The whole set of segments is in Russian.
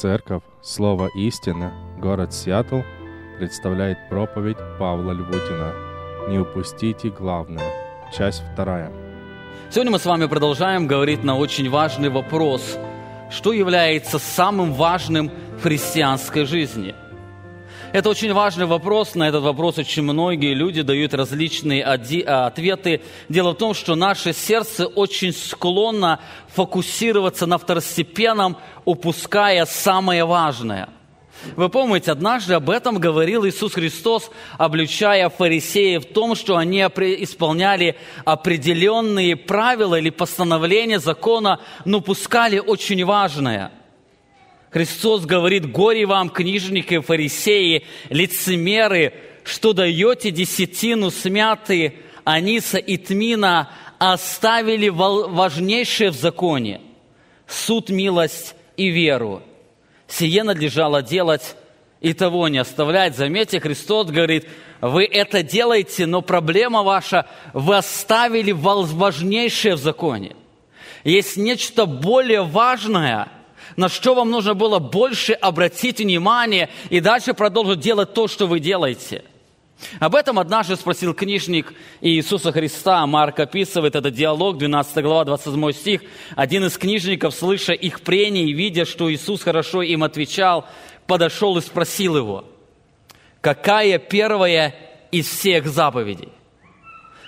Церковь «Слово истины», город Сиэтл, представляет проповедь Павла Львутина. Не упустите главное. Часть вторая. Сегодня мы с вами продолжаем говорить на очень важный вопрос, что является самым важным в христианской жизни – это очень важный вопрос. На этот вопрос очень многие люди дают различные ответы. Дело в том, что наше сердце очень склонно фокусироваться на второстепенном, упуская самое важное. Вы помните, однажды об этом говорил Иисус Христос, обличая фарисеев в том, что они исполняли определенные правила или постановления закона, но пускали очень важное – Христос говорит, горе вам, книжники, фарисеи, лицемеры, что даете десятину смятые аниса и тмина, оставили важнейшее в законе – суд, милость и веру. Сие надлежало делать и того не оставлять. Заметьте, Христос говорит, вы это делаете, но проблема ваша, вы оставили важнейшее в законе. Есть нечто более важное – на что вам нужно было больше обратить внимание и дальше продолжить делать то, что вы делаете. Об этом однажды спросил книжник Иисуса Христа. Марк описывает этот диалог, 12 глава, 27 стих. Один из книжников, слыша их прения и видя, что Иисус хорошо им отвечал, подошел и спросил его, какая первая из всех заповедей?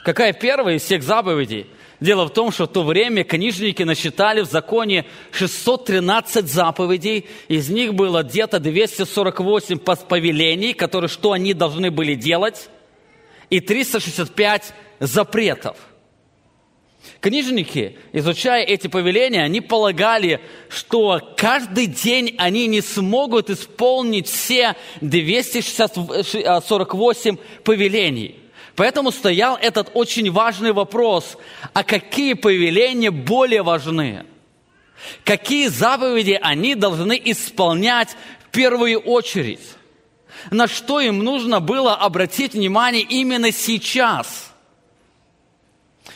Какая первая из всех заповедей? Дело в том, что в то время книжники насчитали в законе 613 заповедей, из них было где-то 248 повелений, которые, что они должны были делать, и 365 запретов. Книжники, изучая эти повеления, они полагали, что каждый день они не смогут исполнить все 248 повелений. Поэтому стоял этот очень важный вопрос, а какие повеления более важны? Какие заповеди они должны исполнять в первую очередь? На что им нужно было обратить внимание именно сейчас?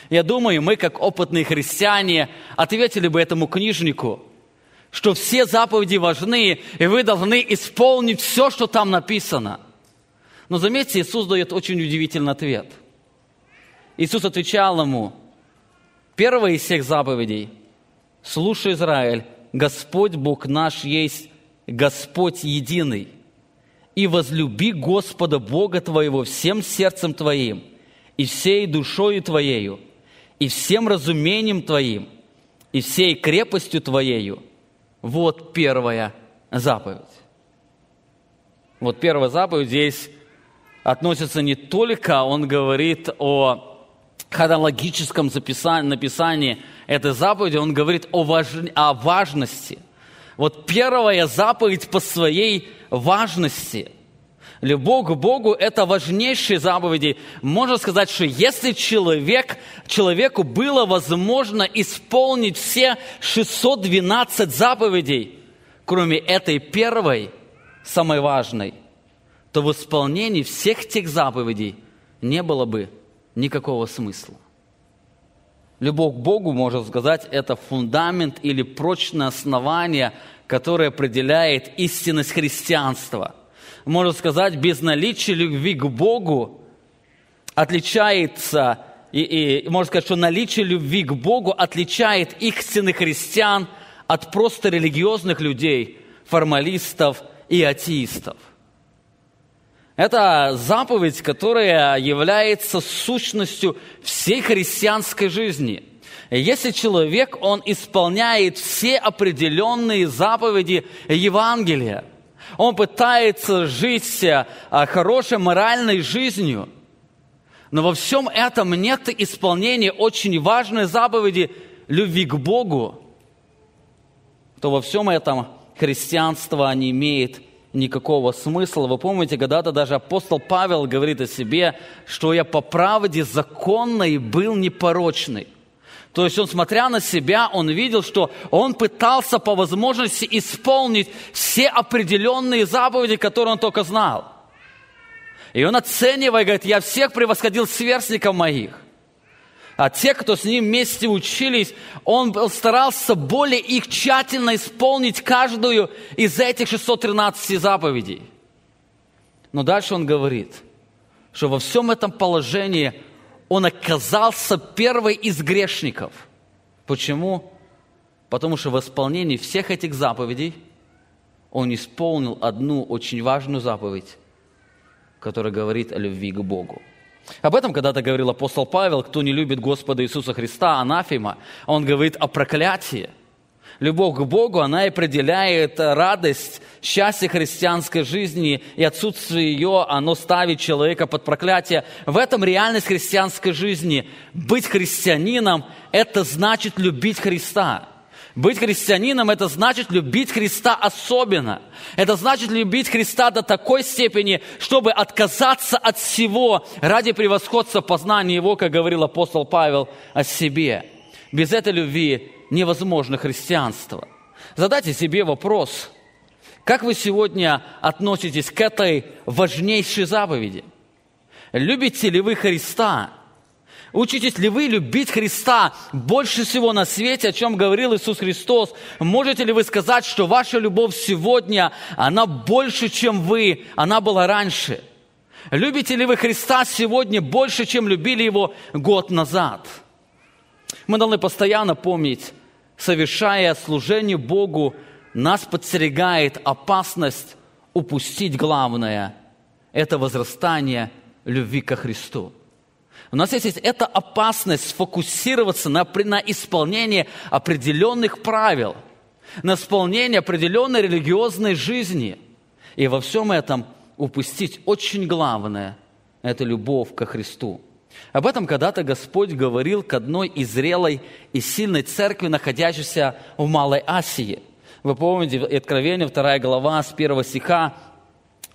Я думаю, мы, как опытные христиане, ответили бы этому книжнику, что все заповеди важны, и вы должны исполнить все, что там написано – но заметьте, Иисус дает очень удивительный ответ. Иисус отвечал ему, первая из всех заповедей, «Слушай, Израиль, Господь Бог наш есть Господь единый, и возлюби Господа Бога твоего всем сердцем твоим, и всей душою твоею, и всем разумением твоим, и всей крепостью твоею». Вот первая заповедь. Вот первая заповедь здесь относится не только, он говорит о хронологическом записании, написании этой заповеди, он говорит о, важ, о важности. Вот первая заповедь по своей важности. Любовь к Богу – это важнейшие заповеди. Можно сказать, что если человек, человеку было возможно исполнить все 612 заповедей, кроме этой первой, самой важной – то в исполнении всех тех заповедей не было бы никакого смысла. Любовь к Богу, можно сказать, это фундамент или прочное основание, которое определяет истинность христианства. Можно сказать, без наличия любви к Богу отличается, и, и можно сказать, что наличие любви к Богу отличает истинных христиан от просто религиозных людей, формалистов и атеистов – это заповедь, которая является сущностью всей христианской жизни. Если человек, он исполняет все определенные заповеди Евангелия, он пытается жить а, хорошей моральной жизнью, но во всем этом нет исполнения очень важной заповеди любви к Богу, то во всем этом христианство не имеет никакого смысла. Вы помните, когда-то даже апостол Павел говорит о себе, что я по правде законной был непорочный. То есть он, смотря на себя, он видел, что он пытался по возможности исполнить все определенные заповеди, которые он только знал. И он оценивая, говорит, я всех превосходил сверстников моих. А те, кто с ним вместе учились, он старался более их тщательно исполнить каждую из этих 613 заповедей. Но дальше он говорит, что во всем этом положении он оказался первой из грешников. Почему? Потому что в исполнении всех этих заповедей он исполнил одну очень важную заповедь, которая говорит о любви к Богу. Об этом когда-то говорил апостол Павел, кто не любит Господа Иисуса Христа, анафима, он говорит о проклятии. Любовь к Богу, она определяет радость, счастье христианской жизни, и отсутствие ее, оно ставит человека под проклятие. В этом реальность христианской жизни. Быть христианином – это значит любить Христа – быть христианином – это значит любить Христа особенно. Это значит любить Христа до такой степени, чтобы отказаться от всего ради превосходства познания Его, как говорил апостол Павел о себе. Без этой любви невозможно христианство. Задайте себе вопрос, как вы сегодня относитесь к этой важнейшей заповеди? Любите ли вы Христа – Учитесь ли вы любить Христа больше всего на свете, о чем говорил Иисус Христос? Можете ли вы сказать, что ваша любовь сегодня, она больше, чем вы, она была раньше? Любите ли вы Христа сегодня больше, чем любили Его год назад? Мы должны постоянно помнить, совершая служение Богу, нас подстерегает опасность упустить главное – это возрастание любви ко Христу. У нас есть эта опасность сфокусироваться на, на исполнении определенных правил, на исполнении определенной религиозной жизни. И во всем этом упустить очень главное – это любовь ко Христу. Об этом когда-то Господь говорил к одной из зрелой и сильной церкви, находящейся в Малой Асии. Вы помните, Откровение, 2 глава, с 1 стиха,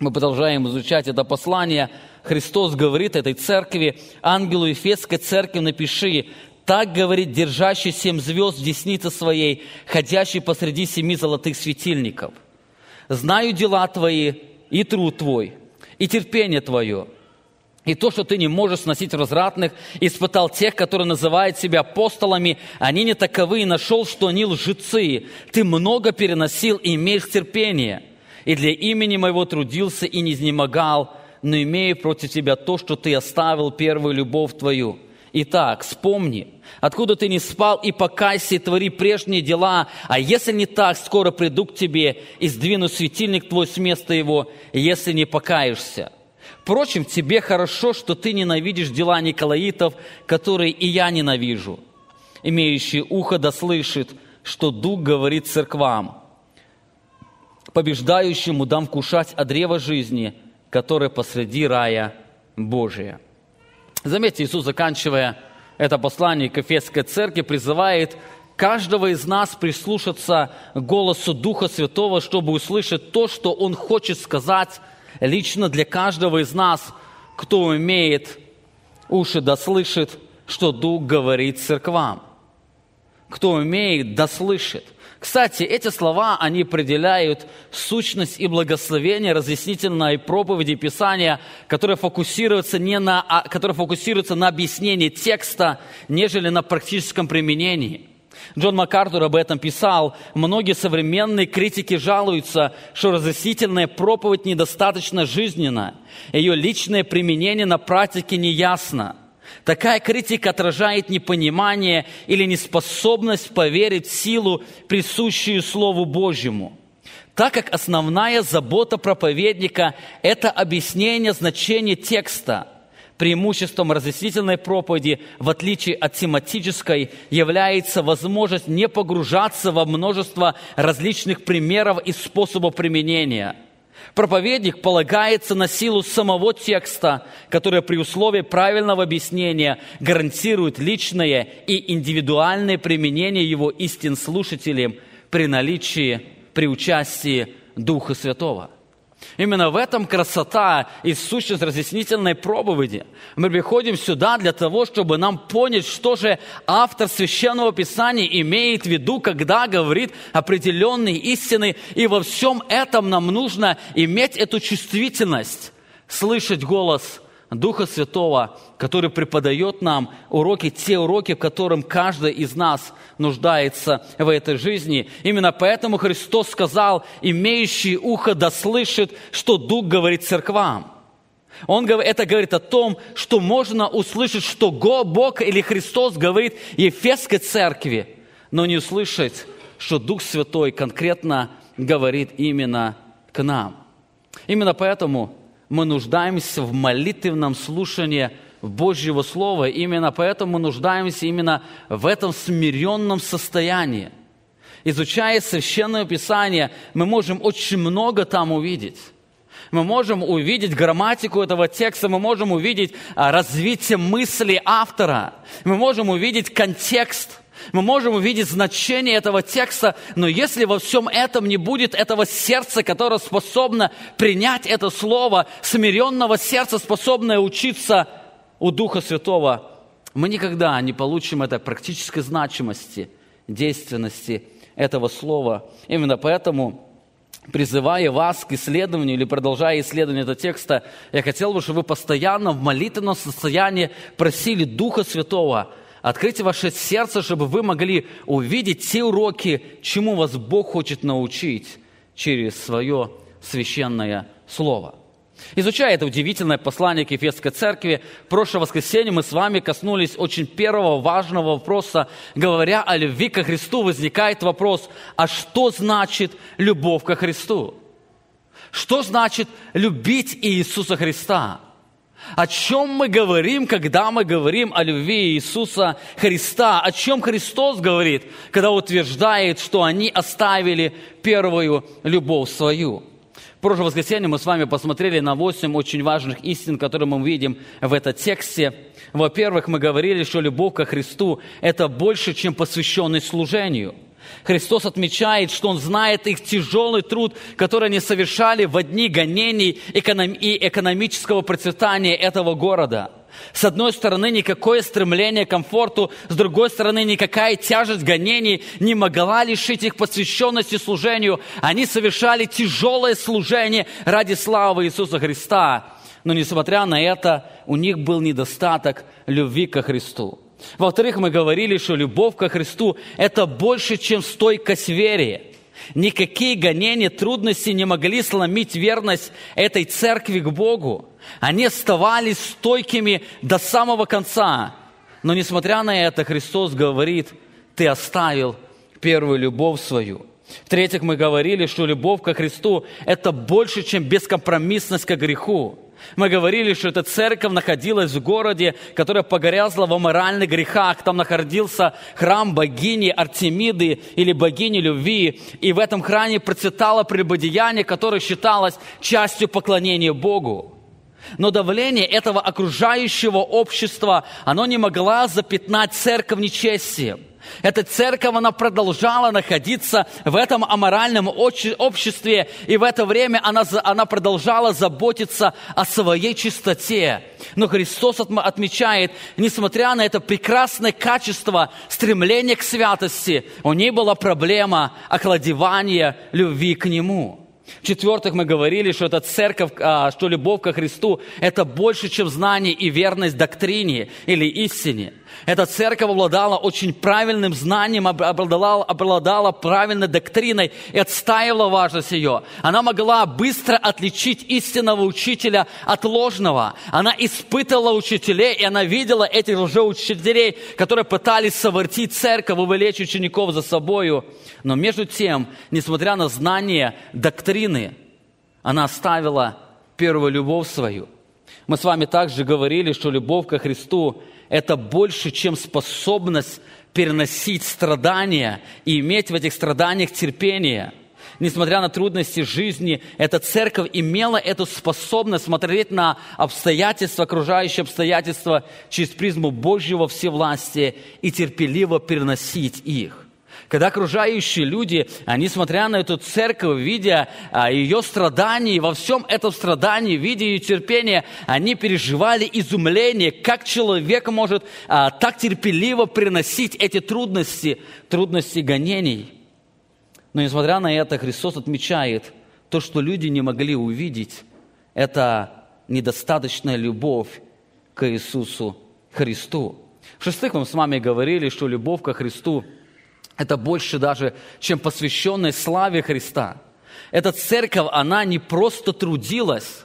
мы продолжаем изучать это послание. Христос говорит этой церкви, ангелу Ефесской церкви напиши, так говорит держащий семь звезд в деснице своей, ходящий посреди семи золотых светильников. Знаю дела твои и труд твой, и терпение твое, и то, что ты не можешь сносить развратных, испытал тех, которые называют себя апостолами, они не таковы, и нашел, что они лжецы. Ты много переносил и имеешь терпение – и для имени моего трудился и не изнемогал, но имею против тебя то, что ты оставил первую любовь твою. Итак, вспомни, откуда ты не спал, и покайся, и твори прежние дела, а если не так, скоро приду к тебе и сдвину светильник твой с места его, если не покаешься. Впрочем, тебе хорошо, что ты ненавидишь дела Николаитов, которые и я ненавижу. Имеющий ухо да слышит, что Дух говорит церквам побеждающему дам вкушать от древа жизни, которое посреди рая Божия. Заметьте, Иисус, заканчивая это послание к Эфесской церкви, призывает каждого из нас прислушаться голосу Духа Святого, чтобы услышать то, что Он хочет сказать лично для каждого из нас, кто имеет уши да слышит, что Дух говорит церквам. Кто умеет да слышит – кстати, эти слова, они определяют сущность и благословение разъяснительной проповеди Писания, которая фокусируется, не на, а, которая фокусируется на объяснении текста, нежели на практическом применении. Джон МакАртур об этом писал. Многие современные критики жалуются, что разъяснительная проповедь недостаточно жизненна. Ее личное применение на практике неясно. Такая критика отражает непонимание или неспособность поверить в силу, присущую Слову Божьему. Так как основная забота проповедника – это объяснение значения текста, преимуществом разъяснительной проповеди, в отличие от тематической, является возможность не погружаться во множество различных примеров и способов применения – Проповедник полагается на силу самого текста, который при условии правильного объяснения гарантирует личное и индивидуальное применение его истин слушателям при наличии, при участии Духа Святого. Именно в этом красота и сущность разъяснительной проповеди. Мы приходим сюда для того, чтобы нам понять, что же автор Священного Писания имеет в виду, когда говорит определенные истины. И во всем этом нам нужно иметь эту чувствительность, слышать голос Духа Святого, который преподает нам уроки, те уроки, в которых каждый из нас нуждается в этой жизни. Именно поэтому Христос сказал, имеющий ухо да слышит, что Дух говорит церквам. Он это говорит о том, что можно услышать, что Бог или Христос говорит Ефесской церкви, но не услышать, что Дух Святой конкретно говорит именно к нам. Именно поэтому мы нуждаемся в молитвенном слушании Божьего Слова. Именно поэтому мы нуждаемся именно в этом смиренном состоянии. Изучая Священное Писание, мы можем очень много там увидеть. Мы можем увидеть грамматику этого текста, мы можем увидеть а, развитие мысли автора, мы можем увидеть контекст, мы можем увидеть значение этого текста, но если во всем этом не будет этого сердца, которое способно принять это слово, смиренного сердца, способное учиться у Духа Святого, мы никогда не получим этой практической значимости, действенности этого слова. Именно поэтому призывая вас к исследованию или продолжая исследование этого текста, я хотел бы, чтобы вы постоянно в молитвенном состоянии просили Духа Святого Откройте ваше сердце, чтобы вы могли увидеть те уроки, чему вас Бог хочет научить через свое священное слово. Изучая это удивительное послание к Ефесской церкви, в прошлое воскресенье мы с вами коснулись очень первого важного вопроса. Говоря о любви ко Христу, возникает вопрос, а что значит любовь ко Христу? Что значит любить Иисуса Христа? О чем мы говорим, когда мы говорим о любви Иисуса Христа? О чем Христос говорит, когда утверждает, что они оставили первую любовь свою? В прошлое воскресенье мы с вами посмотрели на восемь очень важных истин, которые мы видим в этом тексте. Во-первых, мы говорили, что любовь ко Христу – это больше, чем посвященность служению – Христос отмечает, что Он знает их тяжелый труд, который они совершали в дни гонений и экономического процветания этого города. С одной стороны, никакое стремление к комфорту, с другой стороны, никакая тяжесть гонений не могла лишить их посвященности служению. Они совершали тяжелое служение ради славы Иисуса Христа. Но несмотря на это, у них был недостаток любви ко Христу. Во-вторых, мы говорили, что любовь ко Христу – это больше, чем стойкость вере. Никакие гонения, трудности не могли сломить верность этой церкви к Богу. Они оставались стойкими до самого конца. Но несмотря на это, Христос говорит, ты оставил первую любовь свою. В-третьих, мы говорили, что любовь ко Христу – это больше, чем бескомпромиссность к греху. Мы говорили, что эта церковь находилась в городе, которая погрязла в аморальных грехах. Там находился храм богини Артемиды или богини любви. И в этом храме процветало прелюбодеяние, которое считалось частью поклонения Богу. Но давление этого окружающего общества, оно не могло запятнать церковь нечестием. Эта церковь, она продолжала находиться в этом аморальном обществе, и в это время она, она продолжала заботиться о своей чистоте. Но Христос отмечает, несмотря на это прекрасное качество, стремление к святости, у ней была проблема охладевания любви к Нему. В-четвертых, мы говорили, что эта церковь, а, что любовь ко Христу – это больше, чем знание и верность доктрине или истине. Эта церковь обладала очень правильным знанием, обладала, обладала правильной доктриной и отстаивала важность ее. Она могла быстро отличить истинного учителя от ложного. Она испытывала учителей, и она видела этих лжеучителей, которые пытались совратить церковь, увлечь учеников за собою. Но между тем, несмотря на знание доктрины, она оставила первую любовь свою. Мы с вами также говорили, что любовь ко Христу это больше, чем способность переносить страдания и иметь в этих страданиях терпение. Несмотря на трудности жизни, эта церковь имела эту способность смотреть на обстоятельства, окружающие обстоятельства через призму Божьего всевластия и терпеливо переносить их. Когда окружающие люди, они, смотря на эту церковь, видя а, ее страдания, во всем этом страдании, видя ее терпение, они переживали изумление, как человек может а, так терпеливо приносить эти трудности, трудности гонений. Но несмотря на это, Христос отмечает то, что люди не могли увидеть, это недостаточная любовь к Иисусу Христу. В-шестых, мы с вами говорили, что любовь ко Христу – это больше даже, чем посвященная славе Христа. Эта церковь, она не просто трудилась,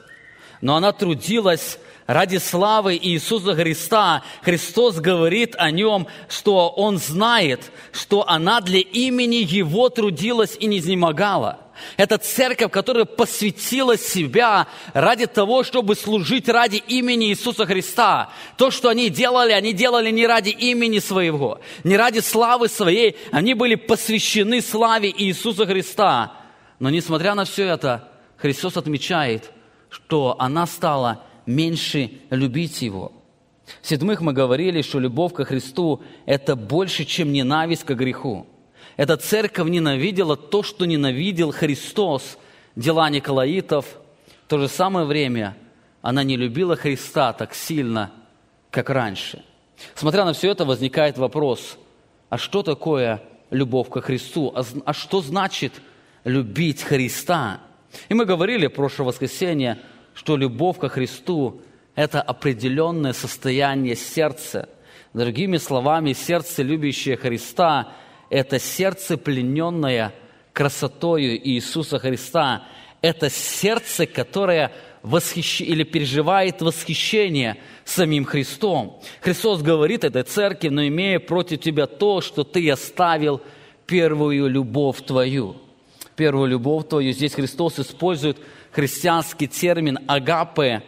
но она трудилась ради славы Иисуса Христа. Христос говорит о нем, что Он знает, что она для имени Его трудилась и не изнемогала – это церковь, которая посвятила себя ради того, чтобы служить ради имени Иисуса Христа. То, что они делали, они делали не ради имени своего, не ради славы своей. Они были посвящены славе Иисуса Христа. Но несмотря на все это, Христос отмечает, что она стала меньше любить Его. В седьмых мы говорили, что любовь ко Христу – это больше, чем ненависть к греху. Эта церковь ненавидела то, что ненавидел Христос, дела Николаитов. В то же самое время она не любила Христа так сильно, как раньше. Смотря на все это, возникает вопрос, а что такое любовь ко Христу? А, а что значит любить Христа? И мы говорили в прошлое воскресенье, что любовь ко Христу – это определенное состояние сердца. Другими словами, сердце, любящее Христа – это сердце, плененное красотою Иисуса Христа. Это сердце, которое восхищ... или переживает восхищение самим Христом. Христос говорит этой церкви, но имея против тебя то, что ты оставил первую любовь твою. Первую любовь твою. Здесь Христос использует христианский термин «агапе»,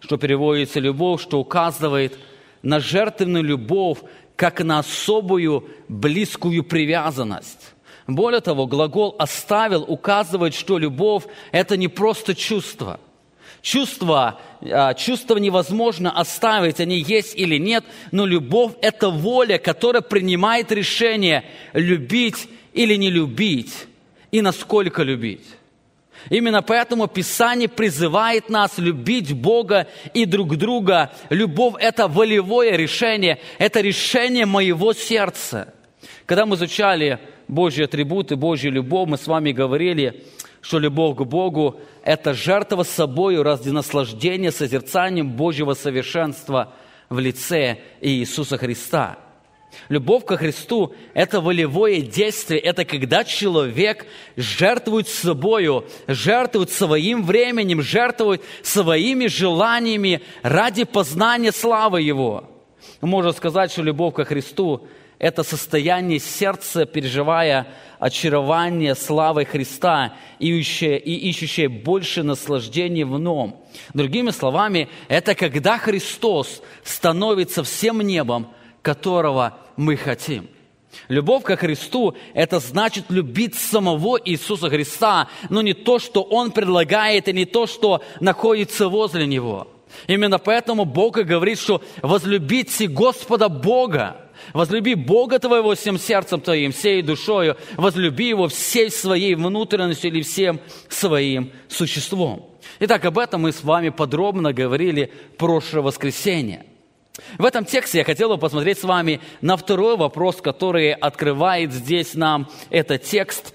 что переводится «любовь», что указывает на жертвенную любовь, как на особую близкую привязанность. Более того, глагол «оставил» указывает, что любовь – это не просто чувство. Чувства, чувства невозможно оставить, они есть или нет, но любовь – это воля, которая принимает решение любить или не любить, и насколько любить. Именно поэтому Писание призывает нас любить Бога и друг друга. Любовь – это волевое решение, это решение моего сердца. Когда мы изучали Божьи атрибуты, Божью любовь, мы с вами говорили, что любовь к Богу – это жертва собою ради наслаждения созерцанием Божьего совершенства в лице Иисуса Христа – Любовь ко Христу – это волевое действие, это когда человек жертвует собою, жертвует своим временем, жертвует своими желаниями ради познания славы Его. Можно сказать, что любовь ко Христу – это состояние сердца, переживая очарование славы Христа и ищущее, и ищущее больше наслаждения в нем. Другими словами, это когда Христос становится всем небом, которого мы хотим. Любовь ко Христу – это значит любить самого Иисуса Христа, но не то, что Он предлагает, и не то, что находится возле Него. Именно поэтому Бог и говорит, что возлюбите Господа Бога, возлюби Бога твоего всем сердцем твоим, всей душою, возлюби Его всей своей внутренностью или всем своим существом. Итак, об этом мы с вами подробно говорили прошлое воскресенье – в этом тексте я хотел бы посмотреть с вами на второй вопрос, который открывает здесь нам этот текст.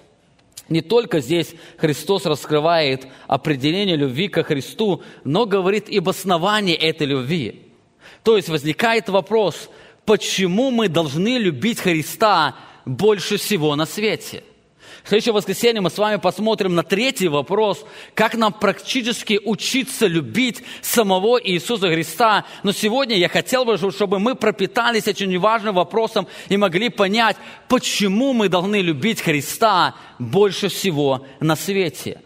Не только здесь Христос раскрывает определение любви ко Христу, но говорит и об основании этой любви. То есть возникает вопрос, почему мы должны любить Христа больше всего на свете – в следующее воскресенье мы с вами посмотрим на третий вопрос, как нам практически учиться любить самого Иисуса Христа. Но сегодня я хотел бы, чтобы мы пропитались этим важным вопросом и могли понять, почему мы должны любить Христа больше всего на свете.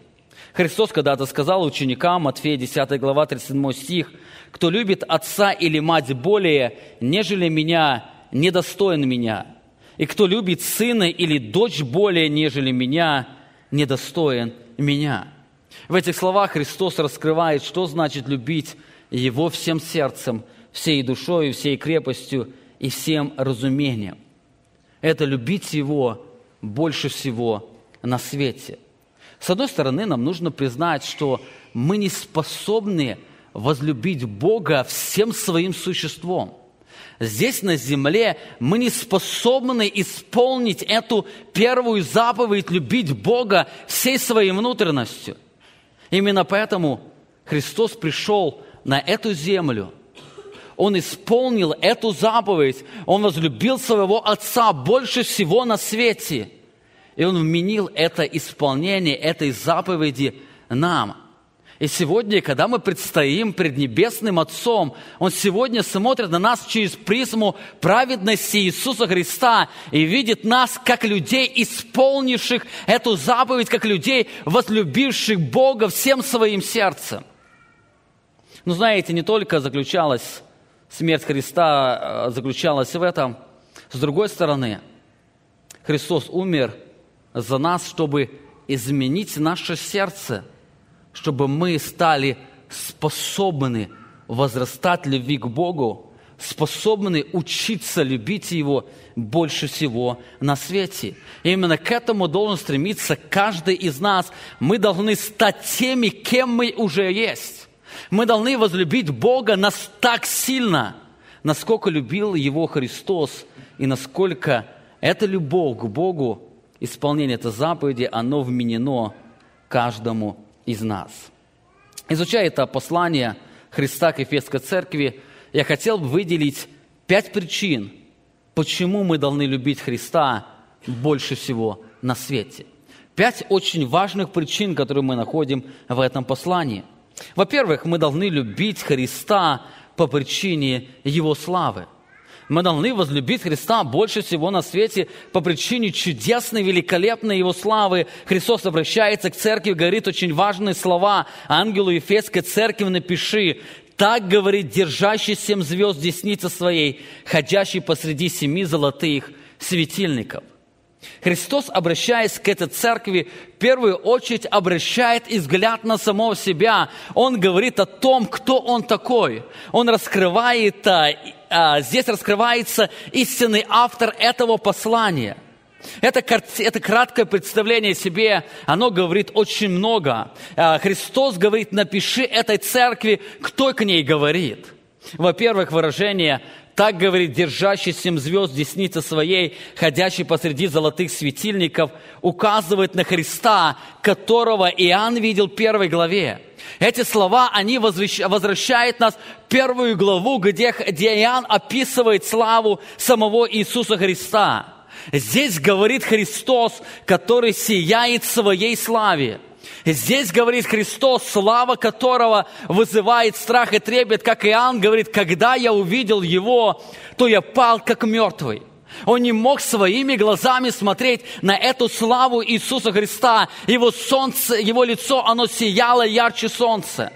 Христос когда-то сказал ученикам, Матфея 10 глава 37 стих, «Кто любит отца или мать более, нежели меня, недостоин меня». И кто любит сына или дочь более, нежели меня, недостоин меня. В этих словах Христос раскрывает, что значит любить Его всем сердцем, всей душой, всей крепостью и всем разумением. Это любить Его больше всего на свете. С одной стороны, нам нужно признать, что мы не способны возлюбить Бога всем своим существом – здесь на земле мы не способны исполнить эту первую заповедь любить Бога всей своей внутренностью. Именно поэтому Христос пришел на эту землю, он исполнил эту заповедь, он возлюбил своего Отца больше всего на свете, и он вменил это исполнение этой заповеди нам – и сегодня, когда мы предстоим пред Небесным Отцом, Он сегодня смотрит на нас через призму праведности Иисуса Христа и видит нас как людей, исполнивших эту заповедь, как людей, возлюбивших Бога всем своим сердцем. Но знаете, не только заключалась смерть Христа, а, заключалась в этом. С другой стороны, Христос умер за нас, чтобы изменить наше сердце – чтобы мы стали способны возрастать любви к Богу, способны учиться любить Его больше всего на свете. Именно к этому должен стремиться каждый из нас. Мы должны стать теми, кем мы уже есть. Мы должны возлюбить Бога нас так сильно, насколько любил Его Христос, и насколько эта любовь к Богу, исполнение этой заповеди, оно вменено каждому из нас. Изучая это послание Христа к Ефесской церкви, я хотел бы выделить пять причин, почему мы должны любить Христа больше всего на свете. Пять очень важных причин, которые мы находим в этом послании. Во-первых, мы должны любить Христа по причине Его славы. Мы должны возлюбить Христа больше всего на свете по причине чудесной, великолепной Его славы. Христос обращается к церкви, говорит очень важные слова. Ангелу Ефесской церкви напиши, так говорит держащий семь звезд десницы своей, ходящий посреди семи золотых светильников. Христос, обращаясь к этой церкви, в первую очередь обращает взгляд на самого себя. Он говорит о том, кто Он такой. Он раскрывает, а, здесь раскрывается истинный автор этого послания. Это, это краткое представление себе, оно говорит очень много. А, Христос говорит, напиши этой церкви, кто к ней говорит. Во-первых, выражение так говорит держащий семь звезд десницы своей, ходящий посреди золотых светильников, указывает на Христа, которого Иоанн видел в первой главе. Эти слова, они возвращают нас в первую главу, где, где Иоанн описывает славу самого Иисуса Христа. Здесь говорит Христос, который сияет своей славе. Здесь говорит Христос, слава которого вызывает страх и трепет, как Иоанн говорит, когда я увидел Его, то я пал как мертвый. Он не мог своими глазами смотреть на эту славу Иисуса Христа. Его солнце, его лицо, оно сияло ярче солнца.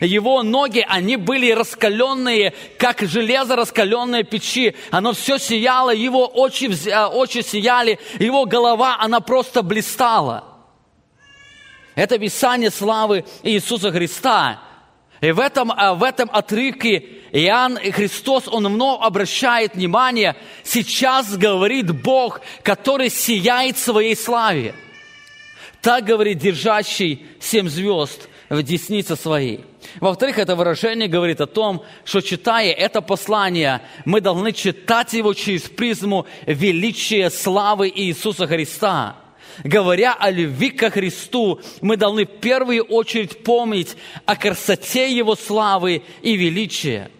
Его ноги, они были раскаленные, как железо раскаленные печи. Оно все сияло, его очи, очи сияли, его голова, она просто блистала. Это описание славы Иисуса Христа. И в этом, а, в этом отрывке Иоанн Христос, он много обращает внимание, сейчас говорит Бог, который сияет своей славе. Так говорит держащий семь звезд в деснице своей. Во-вторых, это выражение говорит о том, что читая это послание, мы должны читать его через призму величия славы Иисуса Христа – Говоря о любви ко Христу, мы должны в первую очередь помнить о красоте Его славы и величия.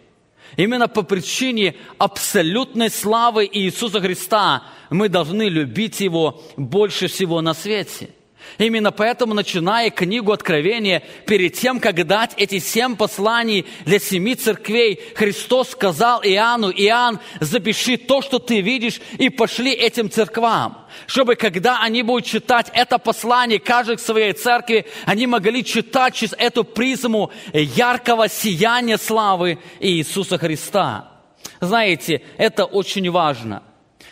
Именно по причине абсолютной славы Иисуса Христа мы должны любить Его больше всего на свете – Именно поэтому, начиная книгу Откровения, перед тем, как дать эти семь посланий для семи церквей, Христос сказал Иоанну, Иоанн, запиши то, что ты видишь, и пошли этим церквам. Чтобы, когда они будут читать это послание, каждый к своей церкви, они могли читать через эту призму яркого сияния славы Иисуса Христа. Знаете, это очень важно.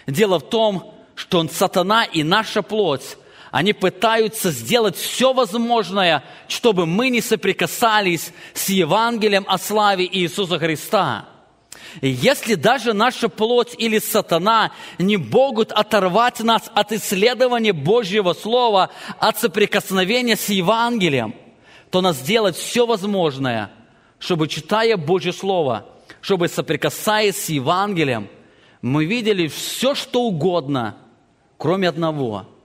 Дело в том, что сатана и наша плоть они пытаются сделать все возможное, чтобы мы не соприкасались с Евангелием о славе Иисуса Христа. Если даже наша плоть или сатана не могут оторвать нас от исследования Божьего Слова, от соприкосновения с Евангелием, то нас делать все возможное, чтобы, читая Божье Слово, чтобы соприкасаясь с Евангелием, мы видели все, что угодно, кроме одного –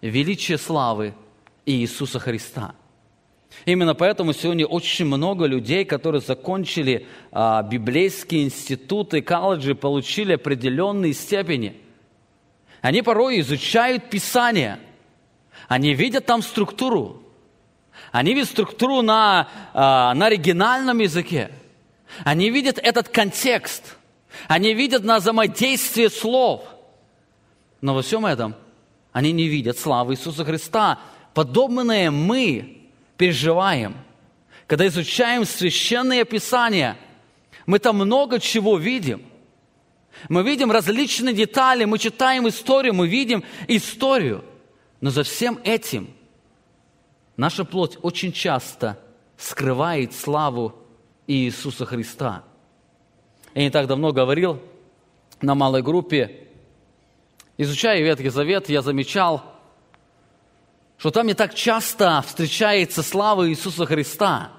величие славы Иисуса Христа. Именно поэтому сегодня очень много людей, которые закончили а, библейские институты, колледжи, получили определенные степени. Они порой изучают Писание. Они видят там структуру. Они видят структуру на, а, на оригинальном языке. Они видят этот контекст. Они видят на взаимодействие слов. Но во всем этом они не видят славы Иисуса Христа. Подобное мы переживаем. Когда изучаем священные писания, мы там много чего видим. Мы видим различные детали, мы читаем историю, мы видим историю. Но за всем этим наша плоть очень часто скрывает славу Иисуса Христа. Я не так давно говорил на малой группе, изучая Ветхий Завет, я замечал, что там не так часто встречается слава Иисуса Христа.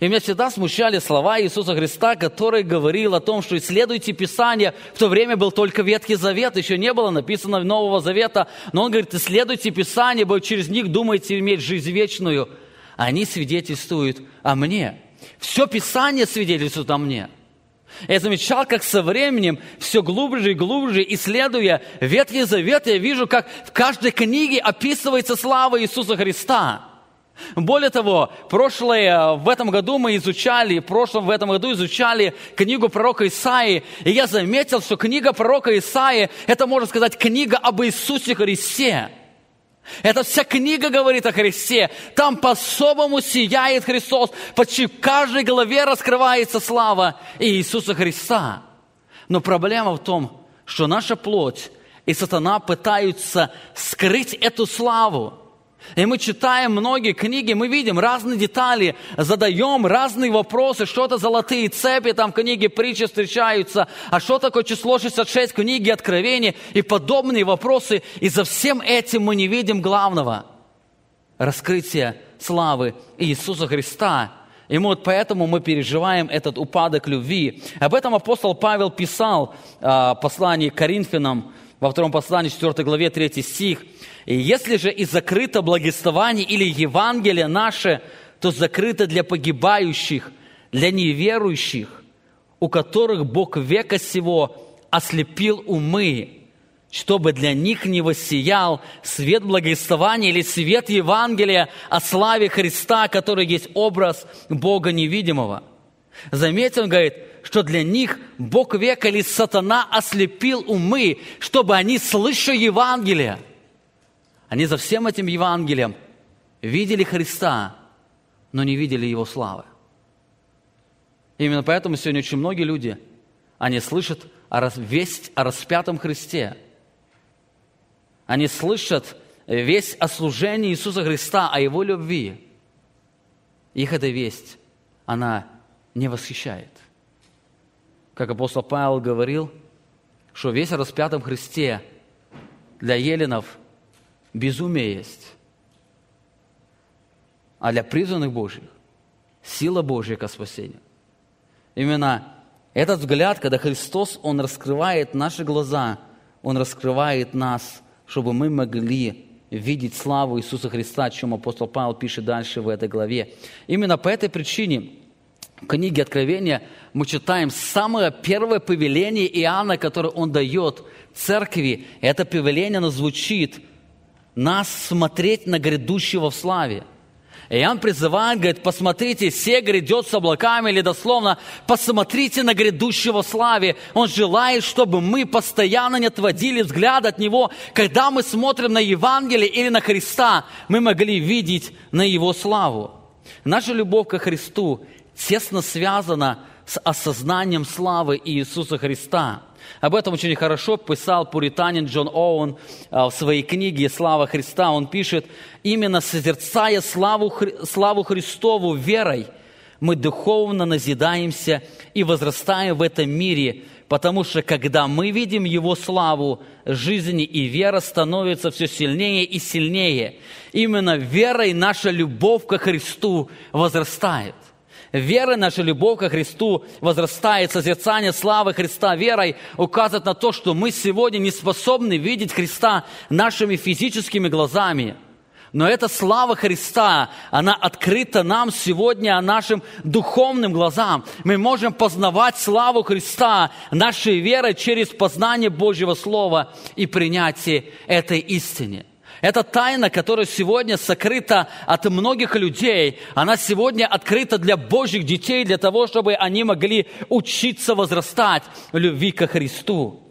И меня всегда смущали слова Иисуса Христа, который говорил о том, что исследуйте Писание. В то время был только Ветхий Завет, еще не было написано Нового Завета. Но он говорит, исследуйте Писание, бо через них думаете иметь жизнь вечную. Они свидетельствуют о мне. Все Писание свидетельствует о мне. Я замечал, как со временем, все глубже и глубже, исследуя Ветхий Завет, я вижу, как в каждой книге описывается слава Иисуса Христа. Более того, прошлое, в этом году мы изучали, в прошлом в этом году изучали книгу пророка Исаии, и я заметил, что книга пророка Исаии, это, можно сказать, книга об Иисусе Христе. Эта вся книга говорит о Христе. Там по-особому сияет Христос. Почти в каждой главе раскрывается слава Иисуса Христа. Но проблема в том, что наша плоть и сатана пытаются скрыть эту славу. И мы читаем многие книги, мы видим разные детали, задаем разные вопросы, что это золотые цепи, там в книге притчи встречаются, а что такое число 66 в книге Откровения и подобные вопросы. И за всем этим мы не видим главного – раскрытия славы Иисуса Христа. И вот поэтому мы переживаем этот упадок любви. Об этом апостол Павел писал в послании к Коринфянам, во втором послании, 4 главе, 3 стих – и если же и закрыто благословение или Евангелие наше, то закрыто для погибающих, для неверующих, у которых Бог века сего ослепил умы, чтобы для них не воссиял свет благословения или свет Евангелия о славе Христа, который есть образ Бога невидимого. Заметьте, он говорит, что для них Бог века или сатана ослепил умы, чтобы они, слыша Евангелие, они за всем этим Евангелием видели Христа, но не видели Его славы. Именно поэтому сегодня очень многие люди, они слышат о весть о распятом Христе. Они слышат весть о служении Иисуса Христа, о Его любви. Их эта весть, она не восхищает. Как апостол Павел говорил, что весь о распятом Христе для еленов – безумие есть. А для призванных Божьих сила Божья ко спасению. Именно этот взгляд, когда Христос, Он раскрывает наши глаза, Он раскрывает нас, чтобы мы могли видеть славу Иисуса Христа, о чем апостол Павел пишет дальше в этой главе. Именно по этой причине в книге Откровения мы читаем самое первое повеление Иоанна, которое он дает церкви. Это повеление, оно звучит – нас смотреть на грядущего в славе. Иоанн призывает, говорит, посмотрите, все грядет с облаками, или дословно, посмотрите на грядущего славе. Он желает, чтобы мы постоянно не отводили взгляд от Него. Когда мы смотрим на Евангелие или на Христа, мы могли видеть на Его славу. Наша любовь ко Христу тесно связана с осознанием славы Иисуса Христа – об этом очень хорошо писал пуританин Джон Оуэн а, в своей книге «Слава Христа». Он пишет, именно созерцая славу, славу Христову верой, мы духовно назидаемся и возрастаем в этом мире, потому что когда мы видим Его славу, жизнь и вера становятся все сильнее и сильнее. Именно верой наша любовь ко Христу возрастает. Вера, наша любовь ко Христу возрастает, созерцание славы Христа верой указывает на то, что мы сегодня не способны видеть Христа нашими физическими глазами. Но эта слава Христа, она открыта нам сегодня нашим духовным глазам. Мы можем познавать славу Христа нашей верой через познание Божьего Слова и принятие этой истины. Эта тайна, которая сегодня сокрыта от многих людей, она сегодня открыта для Божьих детей, для того, чтобы они могли учиться возрастать в любви ко Христу.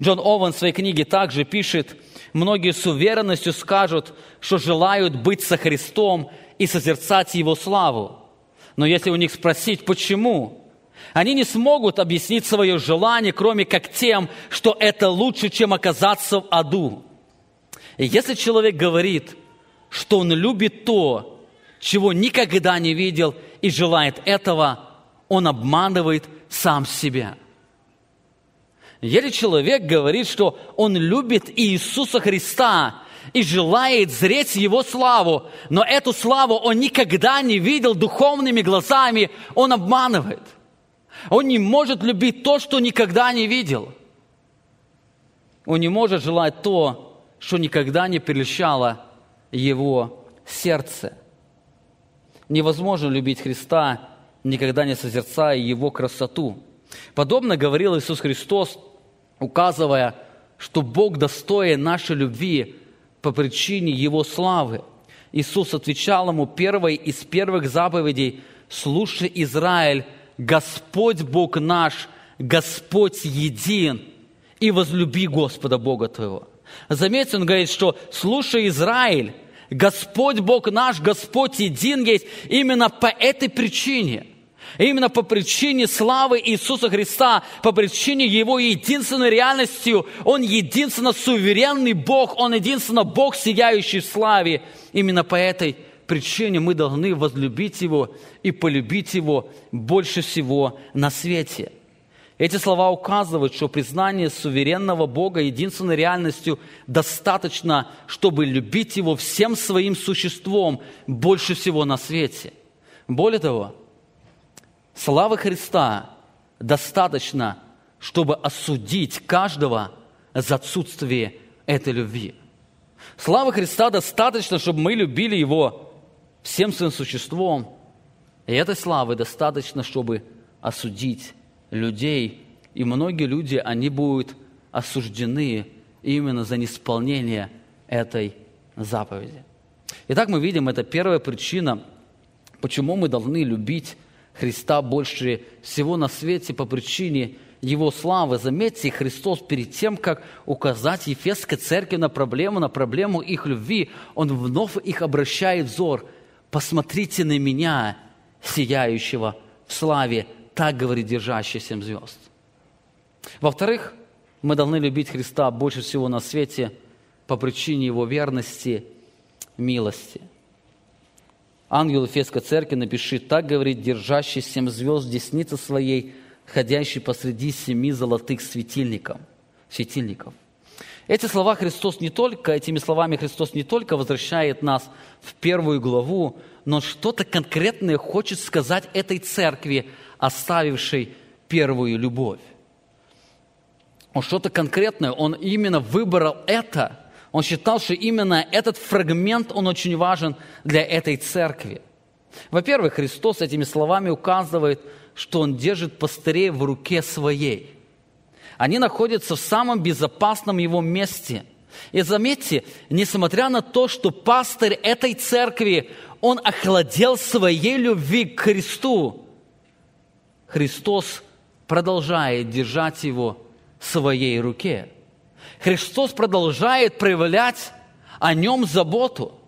Джон Овен в своей книге также пишет, многие с уверенностью скажут, что желают быть со Христом и созерцать Его славу. Но если у них спросить, почему, они не смогут объяснить свое желание, кроме как тем, что это лучше, чем оказаться в аду. И если человек говорит, что он любит то, чего никогда не видел и желает этого, он обманывает сам себя. Если человек говорит, что он любит Иисуса Христа и желает зреть Его славу, но эту славу он никогда не видел духовными глазами, он обманывает. Он не может любить то, что никогда не видел. Он не может желать то, что никогда не прельщало его сердце. Невозможно любить Христа, никогда не созерцая Его красоту. Подобно говорил Иисус Христос указывая, что Бог достоин нашей любви по причине Его славы. Иисус отвечал ему первой из первых заповедей, «Слушай, Израиль, Господь Бог наш, Господь един, и возлюби Господа Бога твоего». Заметьте, он говорит, что «Слушай, Израиль, Господь Бог наш, Господь един есть именно по этой причине – именно по причине славы Иисуса Христа, по причине Его единственной реальностью, Он единственно суверенный Бог, Он единственно Бог, сияющий в славе. Именно по этой причине мы должны возлюбить Его и полюбить Его больше всего на свете. Эти слова указывают, что признание суверенного Бога единственной реальностью достаточно, чтобы любить Его всем своим существом больше всего на свете. Более того, Славы Христа достаточно, чтобы осудить каждого за отсутствие этой любви. Славы Христа достаточно, чтобы мы любили Его всем своим существом. И этой славы достаточно, чтобы осудить людей. И многие люди, они будут осуждены именно за неисполнение этой заповеди. Итак, мы видим, это первая причина, почему мы должны любить Христа больше всего на свете по причине Его славы. Заметьте, Христос перед тем, как указать Ефесской церкви на проблему, на проблему их любви, Он вновь их обращает взор. «Посмотрите на меня, сияющего в славе», так говорит держащий семь звезд. Во-вторых, мы должны любить Христа больше всего на свете по причине Его верности, милости – Ангел Ефесской церкви напиши, так говорит, держащий семь звезд десницы своей, ходящий посреди семи золотых светильников. светильников. Эти слова Христос не только, этими словами Христос не только возвращает нас в первую главу, но что-то конкретное хочет сказать этой церкви, оставившей первую любовь. Он что-то конкретное, он именно выбрал это – он считал, что именно этот фрагмент, он очень важен для этой церкви. Во-первых, Христос этими словами указывает, что Он держит пастырей в руке своей. Они находятся в самом безопасном Его месте. И заметьте, несмотря на то, что пастырь этой церкви, он охладел своей любви к Христу, Христос продолжает держать его в своей руке. Христос продолжает проявлять о нем заботу.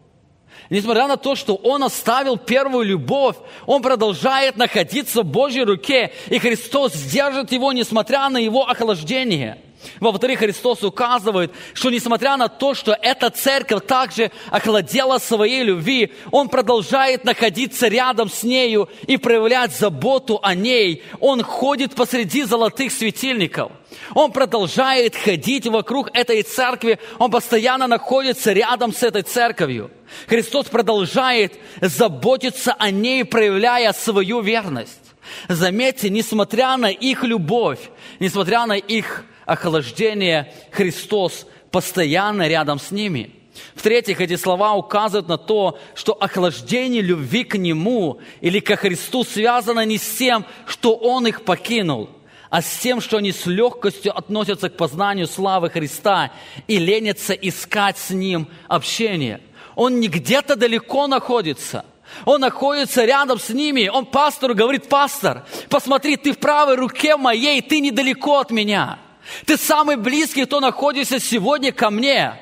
Несмотря на то, что Он оставил первую любовь, Он продолжает находиться в Божьей руке, и Христос держит его, несмотря на его охлаждение – во-вторых, Христос указывает, что несмотря на то, что эта церковь также охладела своей любви, Он продолжает находиться рядом с нею и проявлять заботу о ней. Он ходит посреди золотых светильников. Он продолжает ходить вокруг этой церкви. Он постоянно находится рядом с этой церковью. Христос продолжает заботиться о ней, проявляя свою верность. Заметьте, несмотря на их любовь, несмотря на их охлаждение, Христос постоянно рядом с ними. В-третьих, эти слова указывают на то, что охлаждение любви к Нему или ко Христу связано не с тем, что Он их покинул, а с тем, что они с легкостью относятся к познанию славы Христа и ленятся искать с Ним общение. Он не где-то далеко находится – он находится рядом с ними. Он пастору говорит, пастор, посмотри, ты в правой руке моей, ты недалеко от меня. Ты самый близкий, кто находится сегодня ко мне.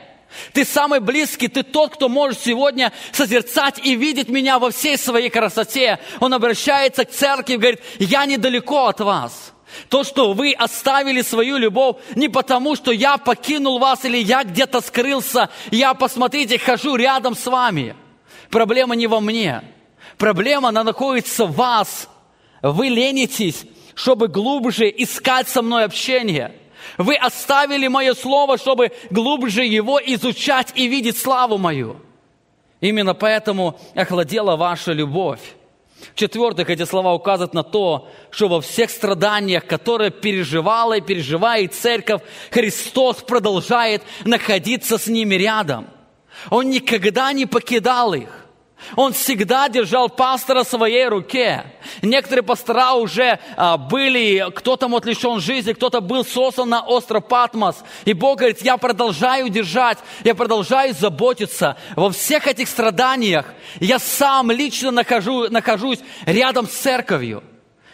Ты самый близкий, ты тот, кто может сегодня созерцать и видеть меня во всей своей красоте. Он обращается к церкви и говорит, я недалеко от вас. То, что вы оставили свою любовь не потому, что я покинул вас или я где-то скрылся, я, посмотрите, хожу рядом с вами. Проблема не во мне. Проблема, она находится в вас. Вы ленитесь, чтобы глубже искать со мной общение – вы оставили мое слово, чтобы глубже его изучать и видеть славу мою. Именно поэтому охладела ваша любовь. В-четвертых, эти слова указывают на то, что во всех страданиях, которые переживала и переживает церковь, Христос продолжает находиться с ними рядом. Он никогда не покидал их. Он всегда держал пастора в своей руке. Некоторые пастора уже а, были, кто-то вот лишен жизни, кто-то был сослан на остров Патмос. И Бог говорит, я продолжаю держать, я продолжаю заботиться. Во всех этих страданиях я сам лично нахожу, нахожусь рядом с церковью.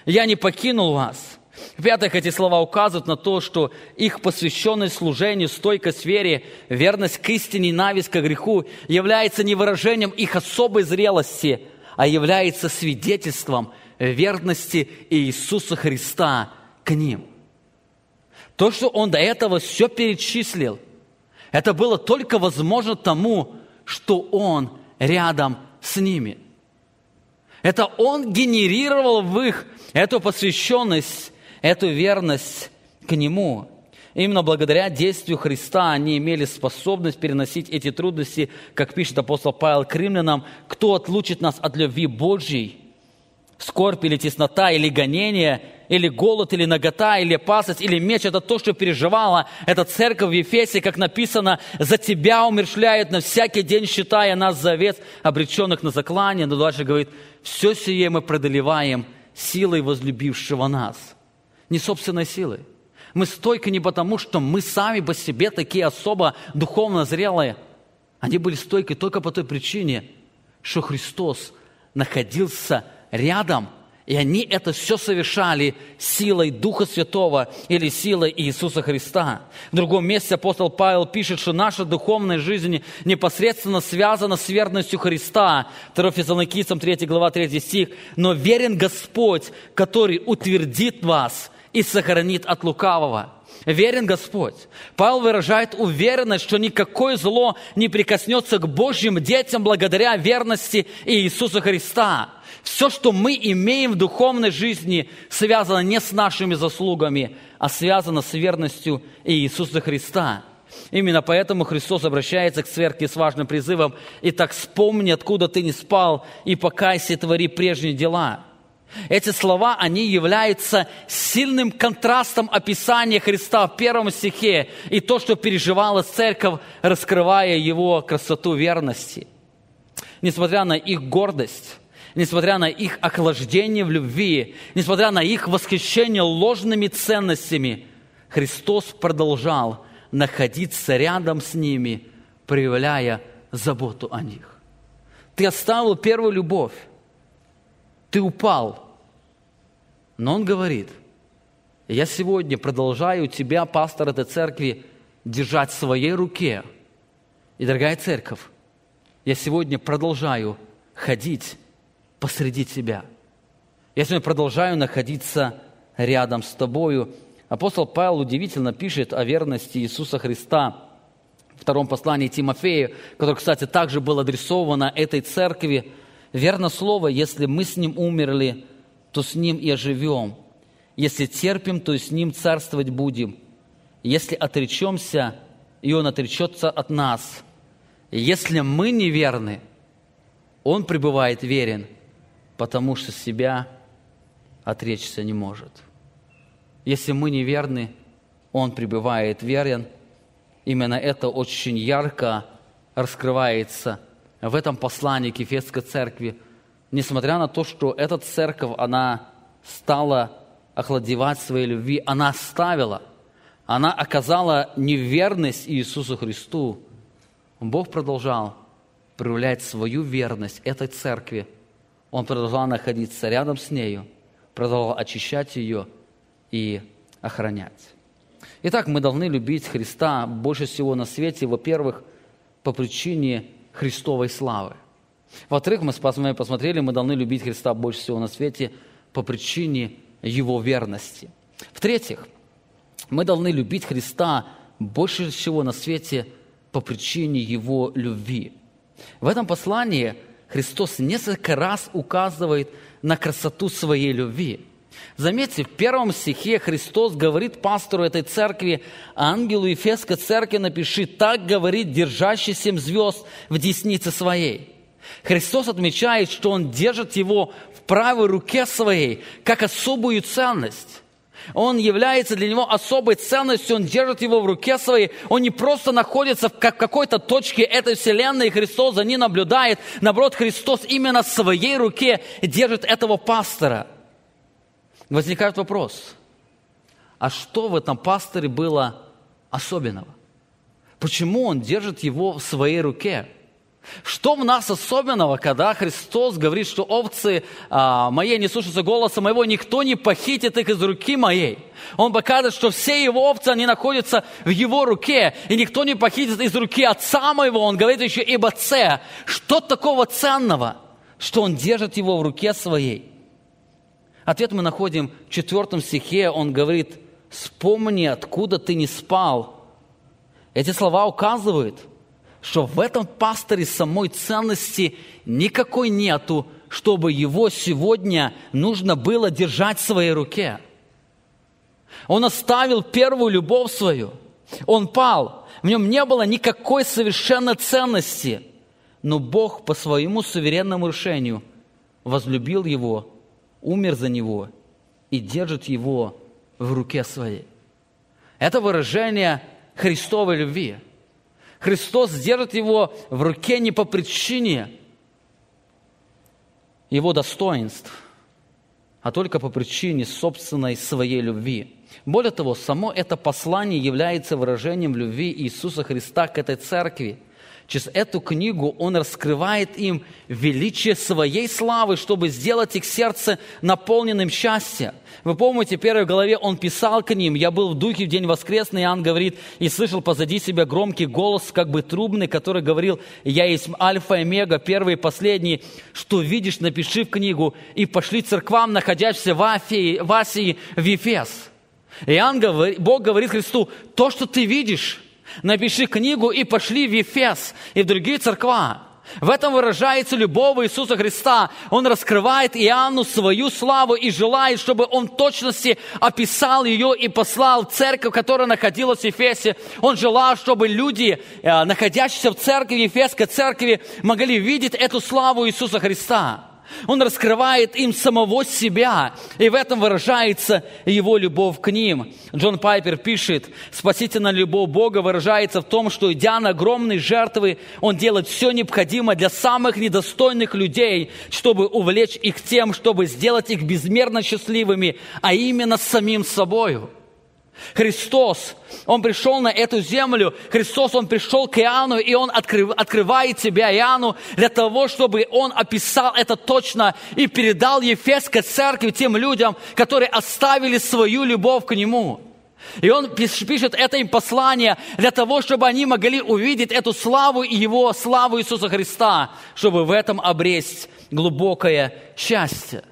Я не покинул вас. В-пятых, эти слова указывают на то, что их посвященность служению, стойкость вере, верность к истине, ненависть к греху является не выражением их особой зрелости, а является свидетельством верности Иисуса Христа к ним. То, что Он до этого все перечислил, это было только возможно тому, что Он рядом с ними. Это Он генерировал в их эту посвященность эту верность к Нему. Именно благодаря действию Христа они имели способность переносить эти трудности, как пишет апостол Павел к римлянам, кто отлучит нас от любви Божьей? Скорбь или теснота, или гонение, или голод, или нагота, или опасность, или меч – это то, что переживала эта церковь в Ефесе, как написано, «За тебя умершляют на всякий день, считая нас за овец, обреченных на заклание». Но дальше говорит, «Все сие мы преодолеваем силой возлюбившего нас» не собственной силой. Мы стойки не потому, что мы сами по себе такие особо духовно зрелые. Они были стойки только по той причине, что Христос находился рядом, и они это все совершали силой Духа Святого или силой Иисуса Христа. В другом месте апостол Павел пишет, что наша духовная жизнь непосредственно связана с верностью Христа. 2 Фессалоникийцам 3 глава 3 стих. «Но верен Господь, который утвердит вас и сохранит от лукавого. Верен Господь. Павел выражает уверенность, что никакое зло не прикоснется к Божьим детям благодаря верности Иисуса Христа. Все, что мы имеем в духовной жизни, связано не с нашими заслугами, а связано с верностью Иисуса Христа. Именно поэтому Христос обращается к церкви с важным призывом «Итак, вспомни, откуда ты не спал, и покайся, и твори прежние дела». Эти слова, они являются сильным контрастом описания Христа в первом стихе и то, что переживала церковь, раскрывая его красоту верности. Несмотря на их гордость, несмотря на их охлаждение в любви, несмотря на их восхищение ложными ценностями, Христос продолжал находиться рядом с ними, проявляя заботу о них. Ты оставил первую любовь, ты упал. Но он говорит, я сегодня продолжаю тебя, пастор этой церкви, держать в своей руке. И, дорогая церковь, я сегодня продолжаю ходить посреди тебя. Я сегодня продолжаю находиться рядом с тобою. Апостол Павел удивительно пишет о верности Иисуса Христа в втором послании Тимофею, которое, кстати, также было адресовано этой церкви – Верно слово, если мы с Ним умерли, то с Ним и оживем. Если терпим, то и с Ним царствовать будем. Если отречемся, и Он отречется от нас. Если мы неверны, Он пребывает верен, потому что себя отречься не может. Если мы неверны, Он пребывает верен. Именно это очень ярко раскрывается в этом послании к Ефесской церкви, несмотря на то, что эта церковь, она стала охладевать своей любви, она оставила, она оказала неверность Иисусу Христу, Бог продолжал проявлять свою верность этой церкви. Он продолжал находиться рядом с нею, продолжал очищать ее и охранять. Итак, мы должны любить Христа больше всего на свете, во-первых, по причине Христовой славы. Во-вторых, мы с вами посмотрели, мы должны любить Христа больше всего на свете по причине Его верности. В-третьих, мы должны любить Христа больше всего на свете по причине Его любви. В этом послании Христос несколько раз указывает на красоту своей любви. Заметьте, в первом стихе Христос говорит пастору этой церкви, ангелу Ефесской церкви напиши, так говорит держащий семь звезд в деснице своей. Христос отмечает, что Он держит его в правой руке своей, как особую ценность. Он является для него особой ценностью, он держит его в руке своей. Он не просто находится в какой-то точке этой вселенной, и Христос за ним наблюдает. Наоборот, Христос именно в своей руке держит этого пастора. Возникает вопрос, а что в этом пасторе было особенного? Почему он держит его в своей руке? Что в нас особенного, когда Христос говорит, что овцы а, мои не слушаются голоса моего, никто не похитит их из руки моей. Он показывает, что все его овцы, они находятся в его руке, и никто не похитит из руки отца моего. Он говорит еще об отце. Что такого ценного, что он держит его в руке своей? Ответ мы находим в четвертом стихе. Он говорит, вспомни, откуда ты не спал. Эти слова указывают – что в этом пасторе самой ценности никакой нету, чтобы его сегодня нужно было держать в своей руке. Он оставил первую любовь свою. Он пал. В нем не было никакой совершенно ценности. Но Бог по своему суверенному решению возлюбил его, умер за него и держит его в руке своей. Это выражение Христовой любви – Христос держит его в руке не по причине его достоинств, а только по причине собственной своей любви. Более того, само это послание является выражением любви Иисуса Христа к этой церкви – Через эту книгу он раскрывает им величие своей славы, чтобы сделать их сердце наполненным счастьем. Вы помните, в первой главе он писал к ним, «Я был в духе в день воскресный», Иоанн говорит, «и слышал позади себя громкий голос, как бы трубный, который говорил, «Я есть Альфа и Омега, первый и последний, что видишь, напиши в книгу, и пошли церквам, находящимся в, Афии, в Асии, в Ефес». Иоанн говорит, Бог говорит Христу, «То, что ты видишь, напиши книгу и пошли в Ефес и в другие церква. В этом выражается любовь Иисуса Христа. Он раскрывает Иоанну свою славу и желает, чтобы он в точности описал ее и послал в церковь, которая находилась в Ефесе. Он желал, чтобы люди, э, находящиеся в церкви, Ефесской церкви, могли видеть эту славу Иисуса Христа. Он раскрывает им самого себя, и в этом выражается его любовь к ним. Джон Пайпер пишет, спасительная любовь Бога выражается в том, что идя на огромные жертвы, Он делает все необходимое для самых недостойных людей, чтобы увлечь их тем, чтобы сделать их безмерно счастливыми, а именно самим собою. Христос, Он пришел на эту землю, Христос, Он пришел к Иоанну, и Он открыв, открывает себя Иоанну для того, чтобы Он описал это точно и передал Ефесской церкви тем людям, которые оставили свою любовь к Нему. И он пишет это им послание для того, чтобы они могли увидеть эту славу и его славу Иисуса Христа, чтобы в этом обресть глубокое счастье.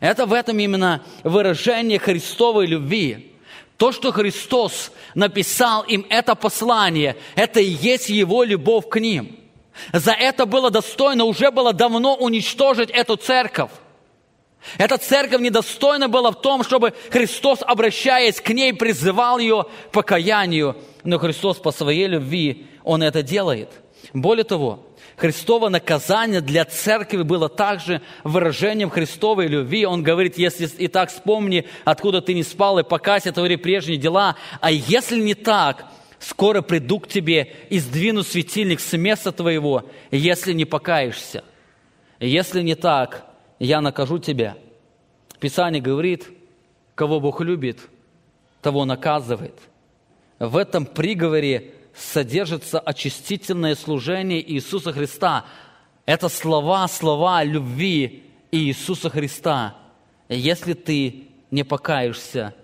Это в этом именно выражение Христовой любви. То, что Христос написал им это послание, это и есть Его любовь к ним. За это было достойно, уже было давно уничтожить эту церковь. Эта церковь недостойна была в том, чтобы Христос, обращаясь к ней, призывал ее к покаянию. Но Христос по своей любви, Он это делает. Более того, Христово наказание для церкви было также выражением Христовой любви. Он говорит, если и так вспомни, откуда ты не спал, и покайся, твори прежние дела. А если не так, Скоро приду к тебе и сдвину светильник с места твоего, если не покаешься. Если не так, я накажу тебя. Писание говорит, кого Бог любит, того наказывает. В этом приговоре содержится очистительное служение Иисуса Христа. Это слова, слова любви Иисуса Христа. Если ты не покаешься,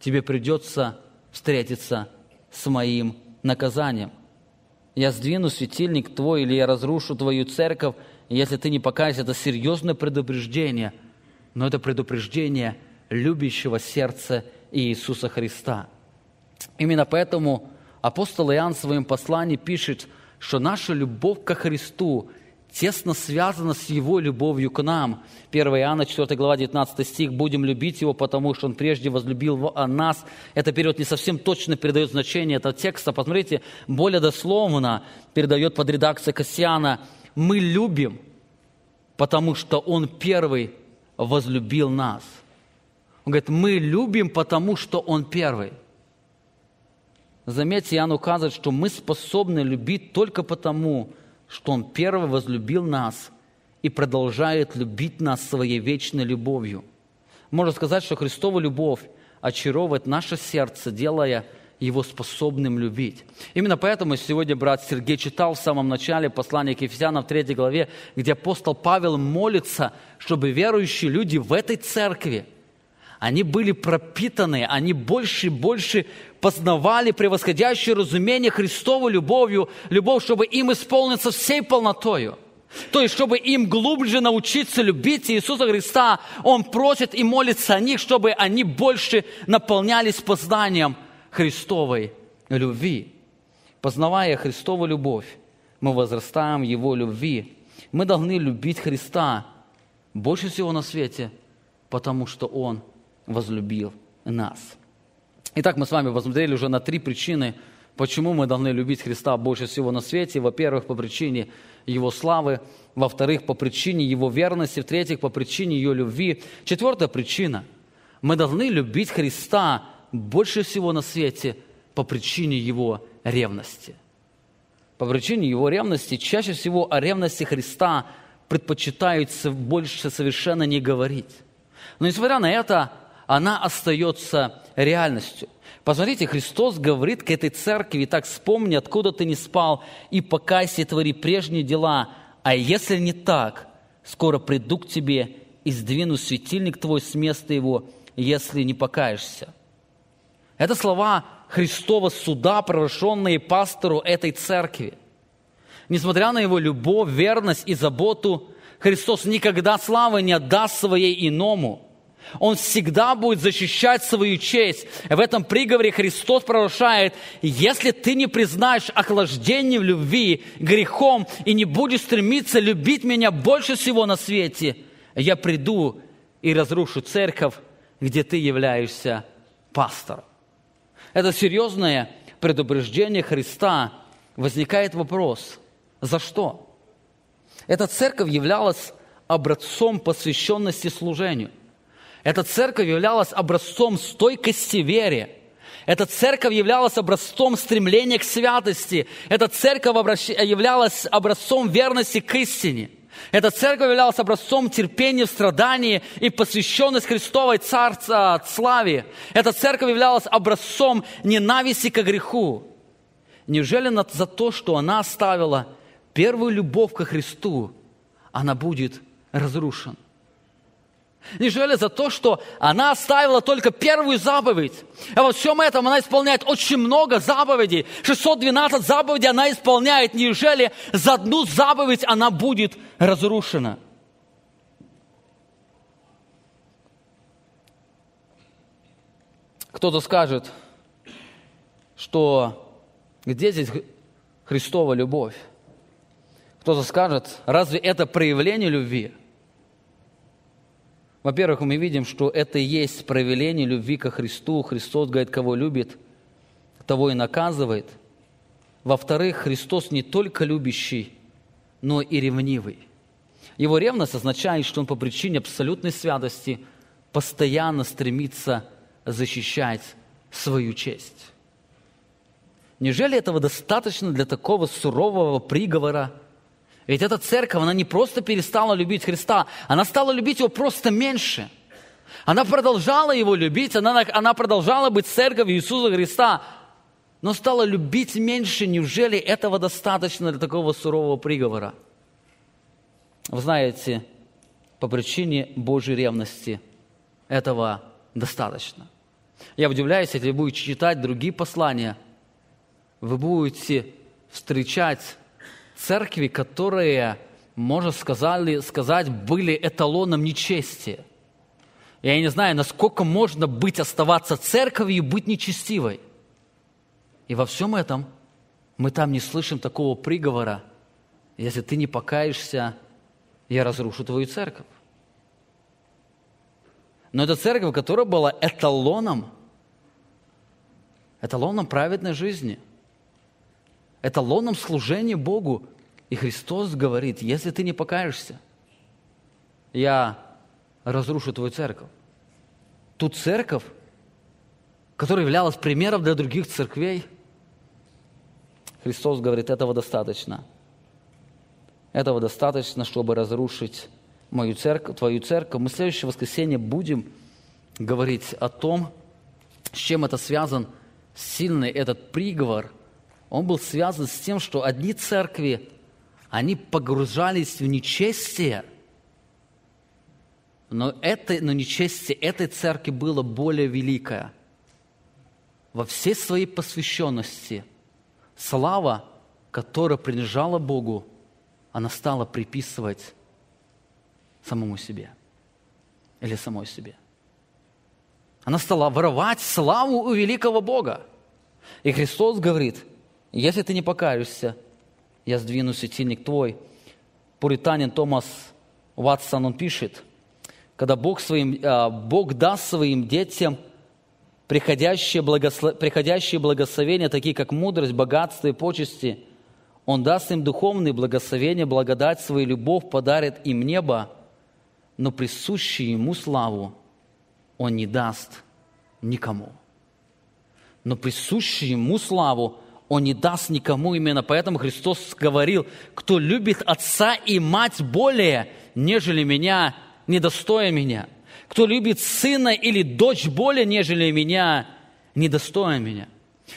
тебе придется встретиться с моим наказанием. Я сдвину светильник твой, или я разрушу твою церковь, если ты не покаешься. Это серьезное предупреждение, но это предупреждение любящего сердца Иисуса Христа. Именно поэтому апостол Иоанн в своем послании пишет, что наша любовь ко Христу тесно связано с Его любовью к нам. 1 Иоанна, 4 глава, 19 стих. «Будем любить Его, потому что Он прежде возлюбил нас». Это период не совсем точно передает значение этого текста. Посмотрите, более дословно передает под редакцией Кассиана «Мы любим, потому что Он первый возлюбил нас». Он говорит, мы любим, потому что Он первый. Заметьте, Иоанн указывает, что мы способны любить только потому, что Он первый возлюбил нас и продолжает любить нас своей вечной любовью. Можно сказать, что Христова любовь очаровывает наше сердце, делая его способным любить. Именно поэтому сегодня брат Сергей читал в самом начале послания к Ефесянам в 3 главе, где апостол Павел молится, чтобы верующие люди в этой церкви, они были пропитаны, они больше и больше познавали превосходящее разумение Христову любовью, любовь, чтобы им исполниться всей полнотою. То есть, чтобы им глубже научиться любить Иисуса Христа, Он просит и молится о них, чтобы они больше наполнялись познанием Христовой любви. Познавая Христову любовь, мы возрастаем в Его любви. Мы должны любить Христа больше всего на свете, потому что Он возлюбил нас. Итак, мы с вами посмотрели уже на три причины, почему мы должны любить Христа больше всего на свете. Во-первых, по причине Его славы. Во-вторых, по причине Его верности. В-третьих, по причине Ее любви. Четвертая причина. Мы должны любить Христа больше всего на свете по причине Его ревности. По причине Его ревности, чаще всего о ревности Христа предпочитаются больше совершенно не говорить. Но несмотря на это, она остается реальностью. Посмотрите, Христос говорит к этой церкви, так вспомни, откуда ты не спал, и покайся, твори прежние дела, а если не так, скоро приду к тебе и сдвину светильник твой с места его, если не покаешься. Это слова Христова суда, провозглашенные пастору этой церкви. Несмотря на его любовь, верность и заботу, Христос никогда славы не отдаст своей иному – он всегда будет защищать свою честь. В этом приговоре Христос провозглашает, если ты не признаешь охлаждение в любви грехом и не будешь стремиться любить меня больше всего на свете, я приду и разрушу церковь, где ты являешься пастором. Это серьезное предупреждение Христа. Возникает вопрос, за что? Эта церковь являлась образцом посвященности служению. Эта церковь являлась образцом стойкости вере. Эта церковь являлась образцом стремления к святости. Эта церковь являлась образцом верности к истине. Эта церковь являлась образцом терпения в страдании и посвященность Христовой Царца славе. Эта церковь являлась образцом ненависти к греху. Неужели за то, что она оставила первую любовь ко Христу, она будет разрушена? Неужели за то, что она оставила только первую заповедь? А во всем этом она исполняет очень много заповедей. 612 заповедей она исполняет. Неужели за одну заповедь она будет разрушена? Кто-то скажет, что где здесь Христова любовь? Кто-то скажет, разве это проявление любви? Во-первых, мы видим, что это и есть проявление любви ко Христу. Христос говорит, кого любит, того и наказывает. Во-вторых, Христос не только любящий, но и ревнивый. Его ревность означает, что он по причине абсолютной святости постоянно стремится защищать свою честь. Неужели этого достаточно для такого сурового приговора? Ведь эта церковь, она не просто перестала любить Христа, она стала любить его просто меньше. Она продолжала его любить, она, она продолжала быть церковью Иисуса Христа, но стала любить меньше. Неужели этого достаточно для такого сурового приговора? Вы знаете, по причине Божьей ревности этого достаточно. Я удивляюсь, если вы будете читать другие послания, вы будете встречать церкви, которые, можно сказали, сказать, были эталоном нечестия. Я не знаю, насколько можно быть, оставаться церковью и быть нечестивой. И во всем этом мы там не слышим такого приговора. Если ты не покаешься, я разрушу твою церковь. Но это церковь, которая была эталоном, эталоном праведной жизни, эталоном служения Богу. И Христос говорит, если ты не покаешься, я разрушу твою церковь. Ту церковь, которая являлась примером для других церквей, Христос говорит, этого достаточно. Этого достаточно, чтобы разрушить мою церковь, твою церковь. Мы в следующее воскресенье будем говорить о том, с чем это связан сильный этот приговор. Он был связан с тем, что одни церкви, они погружались в нечестие, но, это, но нечестие этой церкви было более великое. Во всей своей посвященности слава, которая принадлежала Богу, она стала приписывать самому себе или самой себе. Она стала воровать славу у великого Бога. И Христос говорит, если ты не покаешься, я сдвину светильник твой. Пуританин Томас Ватсон, он пишет, когда Бог, своим, а, Бог даст своим детям приходящие, благослов... приходящие благословения, такие как мудрость, богатство и почести, Он даст им духовные благословения, благодать свою любовь, подарит им небо – но присущую ему славу он не даст никому. Но присущую ему славу он не даст никому. Именно поэтому Христос говорил, кто любит отца и мать более, нежели меня, недостоя меня. Кто любит сына или дочь более, нежели меня, недостоя меня.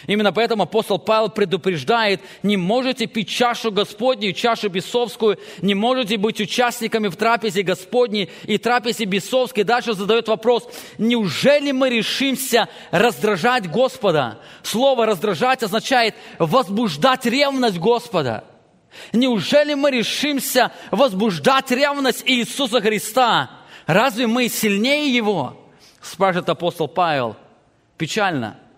Именно поэтому апостол Павел предупреждает, не можете пить чашу Господню, чашу бесовскую, не можете быть участниками в трапезе Господней и трапезе бесовской. Дальше задает вопрос, неужели мы решимся раздражать Господа? Слово «раздражать» означает возбуждать ревность Господа. Неужели мы решимся возбуждать ревность Иисуса Христа? Разве мы сильнее Его? Спрашивает апостол Павел. Печально –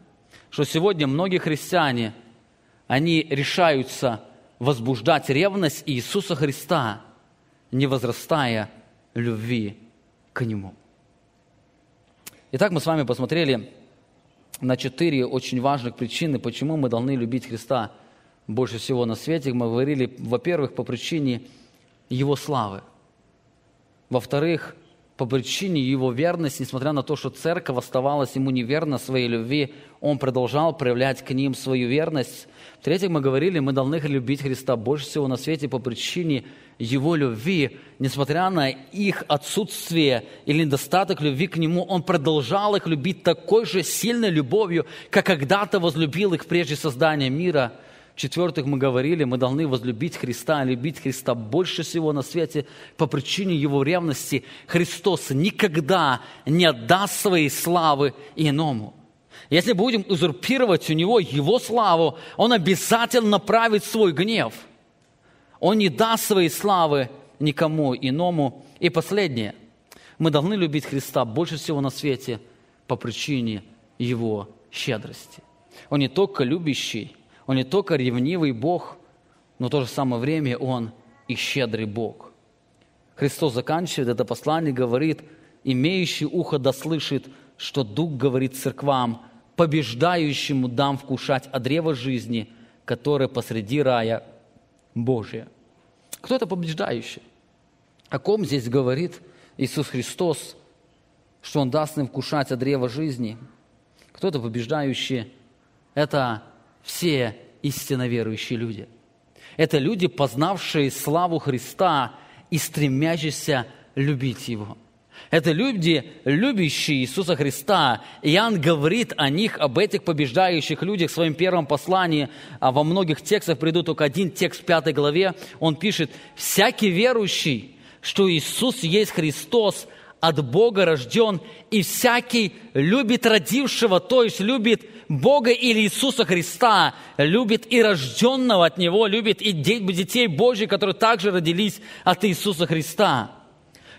что сегодня многие христиане, они решаются возбуждать ревность Иисуса Христа, не возрастая любви к Нему. Итак, мы с вами посмотрели на четыре очень важных причины, почему мы должны любить Христа больше всего на свете. Мы говорили, во-первых, по причине Его славы. Во-вторых, по причине его верности, несмотря на то, что церковь оставалась ему неверна своей любви, он продолжал проявлять к ним свою верность. В-третьих, мы говорили, мы должны любить Христа больше всего на свете по причине его любви. Несмотря на их отсутствие или недостаток любви к нему, он продолжал их любить такой же сильной любовью, как когда-то возлюбил их прежде создания мира – в-четвертых, мы говорили, мы должны возлюбить Христа, любить Христа больше всего на свете по причине Его ревности. Христос никогда не отдаст своей славы иному. Если будем узурпировать у Него Его славу, Он обязательно направит свой гнев. Он не даст своей славы никому иному. И последнее. Мы должны любить Христа больше всего на свете по причине Его щедрости. Он не только любящий, он не только ревнивый Бог, но в то же самое время Он и щедрый Бог. Христос заканчивает это послание, говорит, имеющий ухо да слышит, что Дух говорит церквам, побеждающему дам вкушать от древа жизни, которое посреди рая Божия. Кто это побеждающий? О ком здесь говорит Иисус Христос, что Он даст им вкушать от древа жизни? Кто это побеждающий? Это все истинно верующие люди. Это люди, познавшие славу Христа и стремящиеся любить Его. Это люди, любящие Иисуса Христа. Иоанн говорит о них, об этих побеждающих людях в своем первом послании. А во многих текстах придут только один текст в пятой главе. Он пишет, «Всякий верующий, что Иисус есть Христос, от Бога рожден, и всякий любит родившего, то есть любит Бога или Иисуса Христа, любит и рожденного от Него, любит и детей Божьих, которые также родились от Иисуса Христа.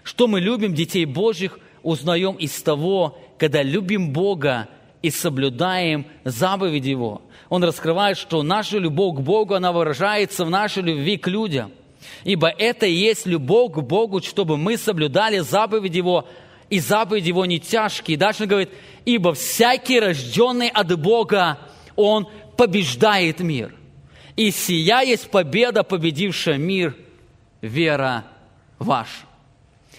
Что мы любим детей Божьих, узнаем из того, когда любим Бога и соблюдаем заповеди Его. Он раскрывает, что наша любовь к Богу, она выражается в нашей любви к людям. Ибо это и есть любовь к Богу, чтобы мы соблюдали заповеди Его, и заповеди Его не тяжкие. Дальше говорит, ибо всякий рожденный от Бога, он побеждает мир. И сия есть победа, победившая мир, вера ваша.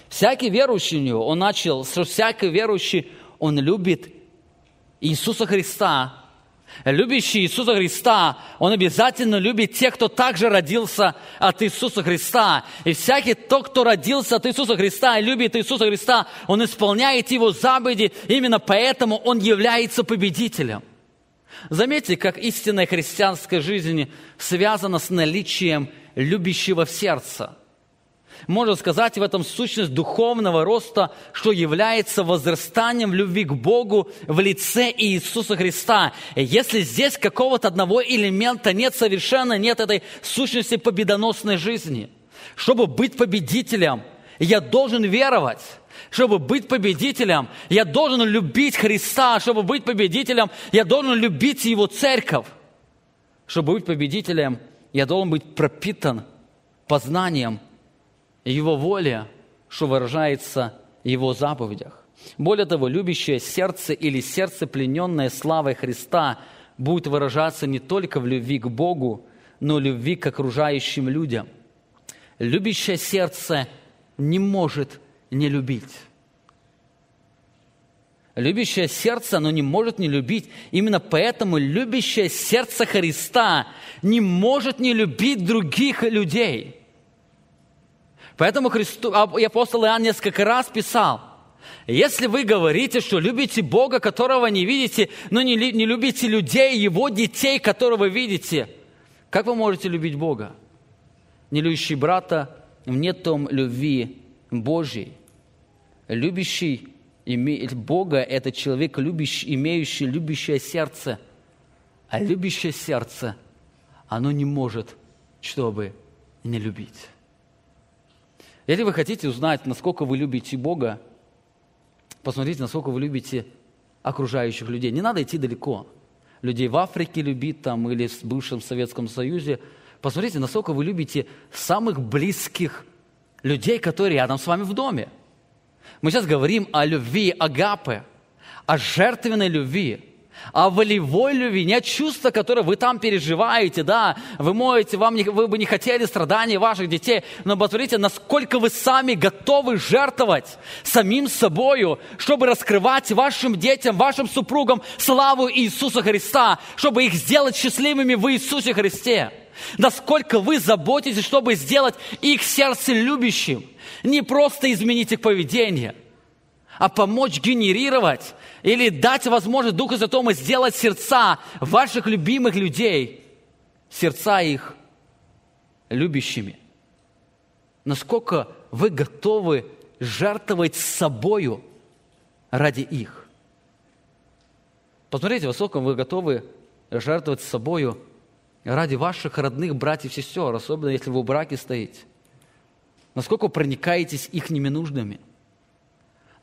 Всякий верующий у него, он начал, всякий верующий, он любит Иисуса Христа. Любящий Иисуса Христа, он обязательно любит тех, кто также родился от Иисуса Христа. И всякий тот, кто родился от Иисуса Христа и любит Иисуса Христа, он исполняет Его заповеди, именно поэтому он является победителем. Заметьте, как истинная христианская жизнь связана с наличием любящего в сердце – можно сказать в этом сущность духовного роста, что является возрастанием любви к Богу в лице Иисуса Христа. Если здесь какого-то одного элемента нет совершенно, нет этой сущности победоносной жизни. Чтобы быть победителем, я должен веровать. Чтобы быть победителем, я должен любить Христа. Чтобы быть победителем, я должен любить Его церковь. Чтобы быть победителем, я должен быть пропитан познанием его воля, что выражается в Его заповедях. Более того, любящее сердце или сердце, плененное славой Христа, будет выражаться не только в любви к Богу, но и любви к окружающим людям. Любящее сердце не может не любить. Любящее сердце, оно не может не любить. Именно поэтому любящее сердце Христа не может не любить других людей – Поэтому Христу, апостол Иоанн несколько раз писал, если вы говорите, что любите Бога, которого не видите, но не, не любите людей, Его детей, которого видите, как вы можете любить Бога? Не любящий брата, нет том любви Божьей. Любящий Бога – это человек, любящий, имеющий любящее сердце. А любящее сердце, оно не может, чтобы не любить. Если вы хотите узнать, насколько вы любите Бога, посмотрите, насколько вы любите окружающих людей. Не надо идти далеко. Людей в Африке любить там или в бывшем Советском Союзе. Посмотрите, насколько вы любите самых близких людей, которые рядом с вами в доме. Мы сейчас говорим о любви агапы, о жертвенной любви о волевой любви, не о чувствах, которые вы там переживаете, да, вы моете, вам не, вы бы не хотели страданий ваших детей, но посмотрите, насколько вы сами готовы жертвовать самим собою, чтобы раскрывать вашим детям, вашим супругам славу Иисуса Христа, чтобы их сделать счастливыми в Иисусе Христе. Насколько вы заботитесь, чтобы сделать их сердце любящим, не просто изменить их поведение – а помочь генерировать или дать возможность Духу Святому сделать сердца ваших любимых людей, сердца их любящими. Насколько вы готовы жертвовать собою ради их. Посмотрите, насколько вы готовы жертвовать собою ради ваших родных братьев и сестер, особенно если вы в браке стоите. Насколько проникаетесь их ненужными –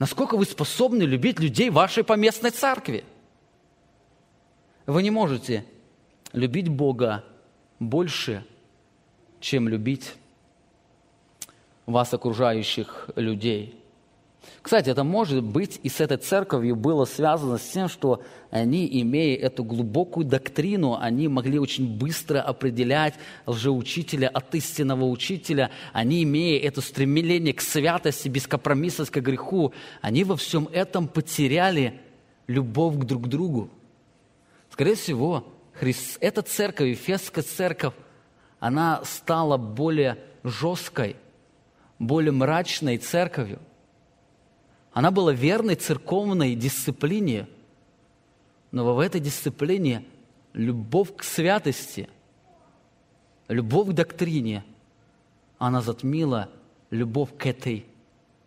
Насколько вы способны любить людей вашей поместной церкви? Вы не можете любить Бога больше, чем любить вас окружающих людей – кстати, это может быть и с этой церковью было связано с тем, что они, имея эту глубокую доктрину, они могли очень быстро определять лжеучителя от истинного учителя. Они, имея это стремление к святости, бескомпромиссность к греху, они во всем этом потеряли любовь к друг другу. Скорее всего, Христ... эта церковь, Ефесская церковь, она стала более жесткой, более мрачной церковью. Она была верной церковной дисциплине, но в этой дисциплине любовь к святости, любовь к доктрине, она затмила любовь к, этой,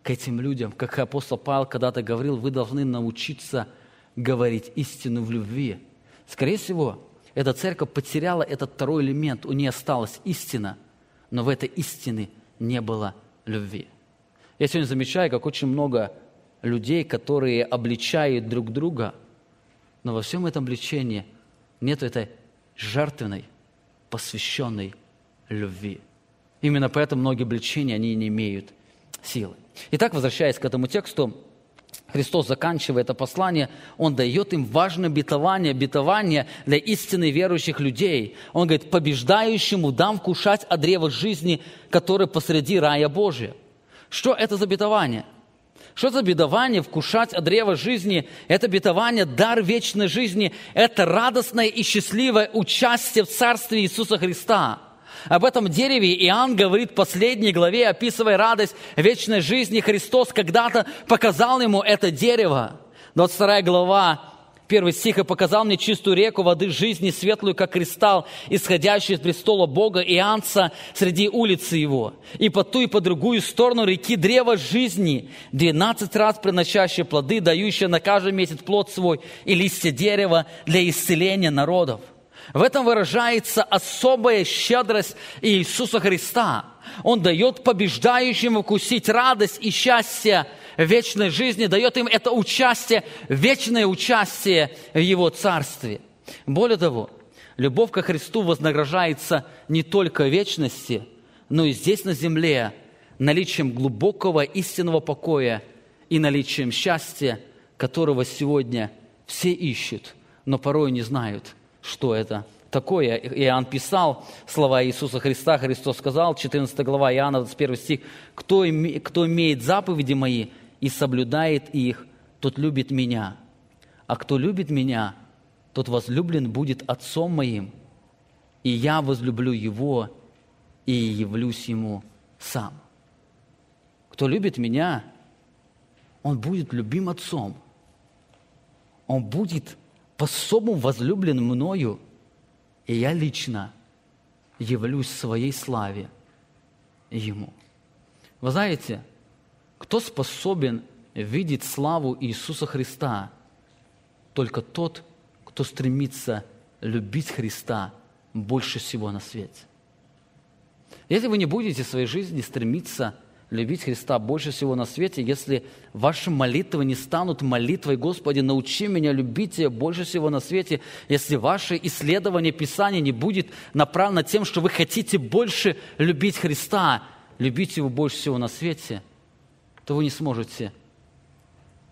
к этим людям. Как апостол Павел когда-то говорил, вы должны научиться говорить истину в любви. Скорее всего, эта церковь потеряла этот второй элемент, у нее осталась истина, но в этой истине не было любви. Я сегодня замечаю, как очень много людей, которые обличают друг друга, но во всем этом обличении нет этой жертвенной, посвященной любви. Именно поэтому многие обличения, они не имеют силы. Итак, возвращаясь к этому тексту, Христос, заканчивая это послание, Он дает им важное обетование, обетование для истинно верующих людей. Он говорит, побеждающему дам вкушать от древа жизни, которое посреди рая Божия. Что это за обетование? Что за обетование вкушать от древа жизни? Это обетование, дар вечной жизни. Это радостное и счастливое участие в Царстве Иисуса Христа – об этом дереве Иоанн говорит в последней главе, описывая радость вечной жизни. Христос когда-то показал ему это дерево. 22 глава, первый стих, «И показал мне чистую реку воды жизни, светлую, как кристалл, исходящую из престола Бога Иоанца среди улицы его. И по ту и по другую сторону реки древо жизни, двенадцать раз приносящие плоды, дающие на каждый месяц плод свой, и листья дерева для исцеления народов». В этом выражается особая щедрость Иисуса Христа. Он дает побеждающим вкусить радость и счастье вечной жизни, дает им это участие, вечное участие в Его Царстве. Более того, любовь ко Христу вознаграждается не только вечности, но и здесь на земле наличием глубокого истинного покоя и наличием счастья, которого сегодня все ищут, но порой не знают – что это такое. Иоанн писал слова Иисуса Христа. Христос сказал, 14 глава Иоанна, 21 стих, «Кто, кто имеет заповеди мои и соблюдает их, тот любит меня. А кто любит меня, тот возлюблен будет Отцом моим, и я возлюблю его и явлюсь ему сам». Кто любит меня, он будет любим Отцом. Он будет по-особому возлюблен мною, и я лично явлюсь своей славе Ему. Вы знаете, кто способен видеть славу Иисуса Христа? Только тот, кто стремится любить Христа больше всего на свете. Если вы не будете в своей жизни стремиться любить Христа больше всего на свете, если ваши молитвы не станут молитвой «Господи, научи меня любить Тебя больше всего на свете», если ваше исследование Писания не будет направлено тем, что вы хотите больше любить Христа, любить Его больше всего на свете, то вы не сможете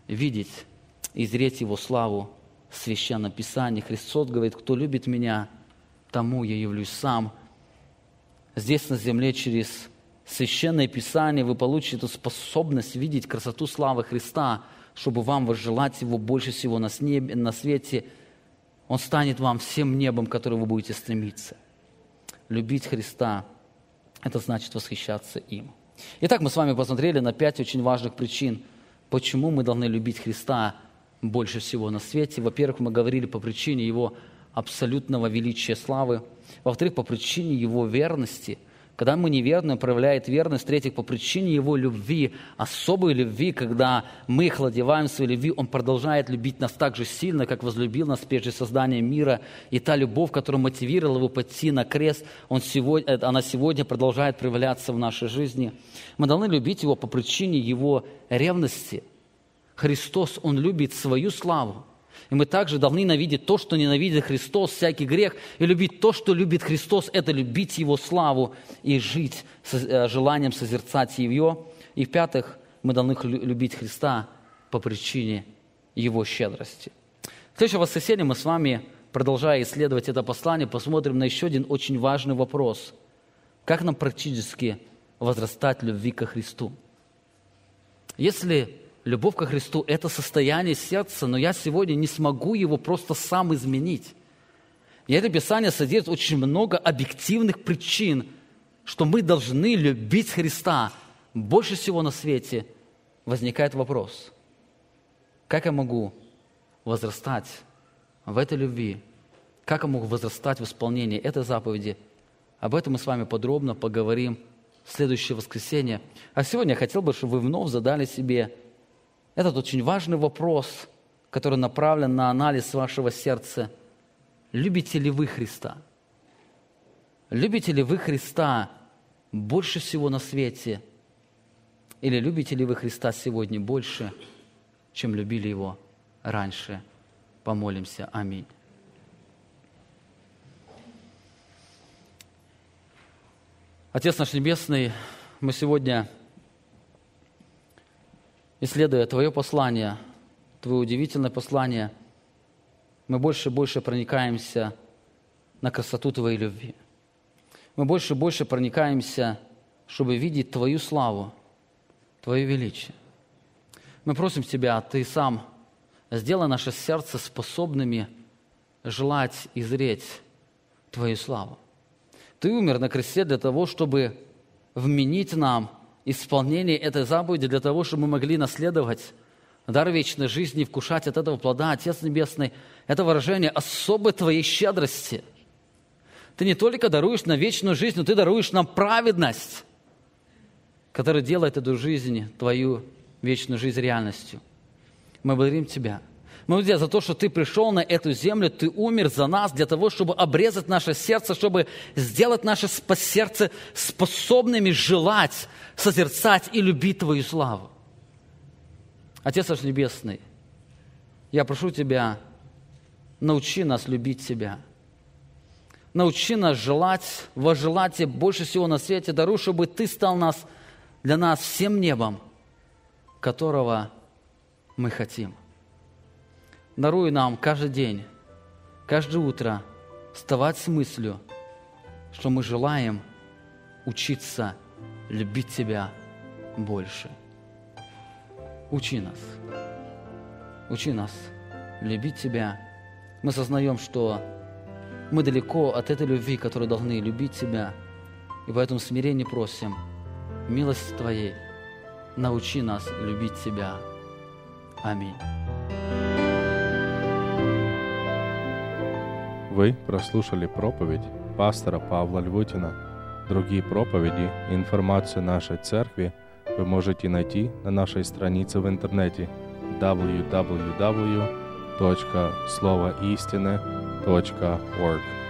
видеть и зреть Его славу в Священном Писании. Христос говорит, кто любит Меня, тому я явлюсь сам. Здесь на земле через Священное Писание, вы получите эту способность видеть красоту славы Христа, чтобы вам возжелать Его больше всего на, небе, на свете. Он станет вам всем небом, которое вы будете стремиться. Любить Христа – это значит восхищаться им. Итак, мы с вами посмотрели на пять очень важных причин, почему мы должны любить Христа больше всего на свете. Во-первых, мы говорили по причине Его абсолютного величия славы. Во-вторых, по причине Его верности – когда мы неверны, проявляет верность, в-третьих, по причине Его любви, особой любви, когда мы охладеваем своей любви, Он продолжает любить нас так же сильно, как возлюбил нас прежде создания мира. И та любовь, которая мотивировала Его пойти на крест, он сегодня, э, она сегодня продолжает проявляться в нашей жизни. Мы должны любить Его по причине Его ревности. Христос, Он любит свою славу. И мы также должны ненавидеть то, что ненавидит Христос, всякий грех, и любить то, что любит Христос, это любить Его славу и жить с э, желанием созерцать Ее. И в-пятых, мы должны любить Христа по причине Его щедрости. В следующее воскресенье мы с вами, продолжая исследовать это послание, посмотрим на еще один очень важный вопрос. Как нам практически возрастать любви ко Христу? Если любовь ко Христу – это состояние сердца, но я сегодня не смогу его просто сам изменить. И это Писание содержит очень много объективных причин, что мы должны любить Христа больше всего на свете. Возникает вопрос, как я могу возрастать в этой любви? Как я могу возрастать в исполнении этой заповеди? Об этом мы с вами подробно поговорим в следующее воскресенье. А сегодня я хотел бы, чтобы вы вновь задали себе этот очень важный вопрос, который направлен на анализ вашего сердца. Любите ли вы Христа? Любите ли вы Христа больше всего на свете? Или любите ли вы Христа сегодня больше, чем любили Его раньше? Помолимся. Аминь. Отец наш Небесный, мы сегодня исследуя Твое послание, Твое удивительное послание, мы больше и больше проникаемся на красоту Твоей любви. Мы больше и больше проникаемся, чтобы видеть Твою славу, Твое величие. Мы просим Тебя, Ты сам сделай наше сердце способными желать и зреть Твою славу. Ты умер на кресте для того, чтобы вменить нам исполнение этой заповеди для того, чтобы мы могли наследовать дар вечной жизни вкушать от этого плода. Отец Небесный, это выражение особой Твоей щедрости. Ты не только даруешь на вечную жизнь, но Ты даруешь нам праведность, которая делает эту жизнь, Твою вечную жизнь реальностью. Мы благодарим Тебя – мы благодарим за то, что Ты пришел на эту землю, Ты умер за нас для того, чтобы обрезать наше сердце, чтобы сделать наше сердце способными желать, созерцать и любить Твою славу. Отец наш Небесный, я прошу Тебя, научи нас любить Тебя. Научи нас желать, возжелать Тебе больше всего на свете. Даруй, чтобы Ты стал нас, для нас всем небом, которого мы хотим – Даруй нам каждый день, каждое утро вставать с мыслью, что мы желаем учиться любить Тебя больше. Учи нас. Учи нас любить Тебя. Мы сознаем, что мы далеко от этой любви, которую должны любить Тебя. И в этом смирении просим, милость Твоей, научи нас любить Тебя. Аминь. Вы прослушали проповедь пастора Павла Львутина. Другие проповеди и информацию нашей церкви вы можете найти на нашей странице в интернете www.словоистины.org.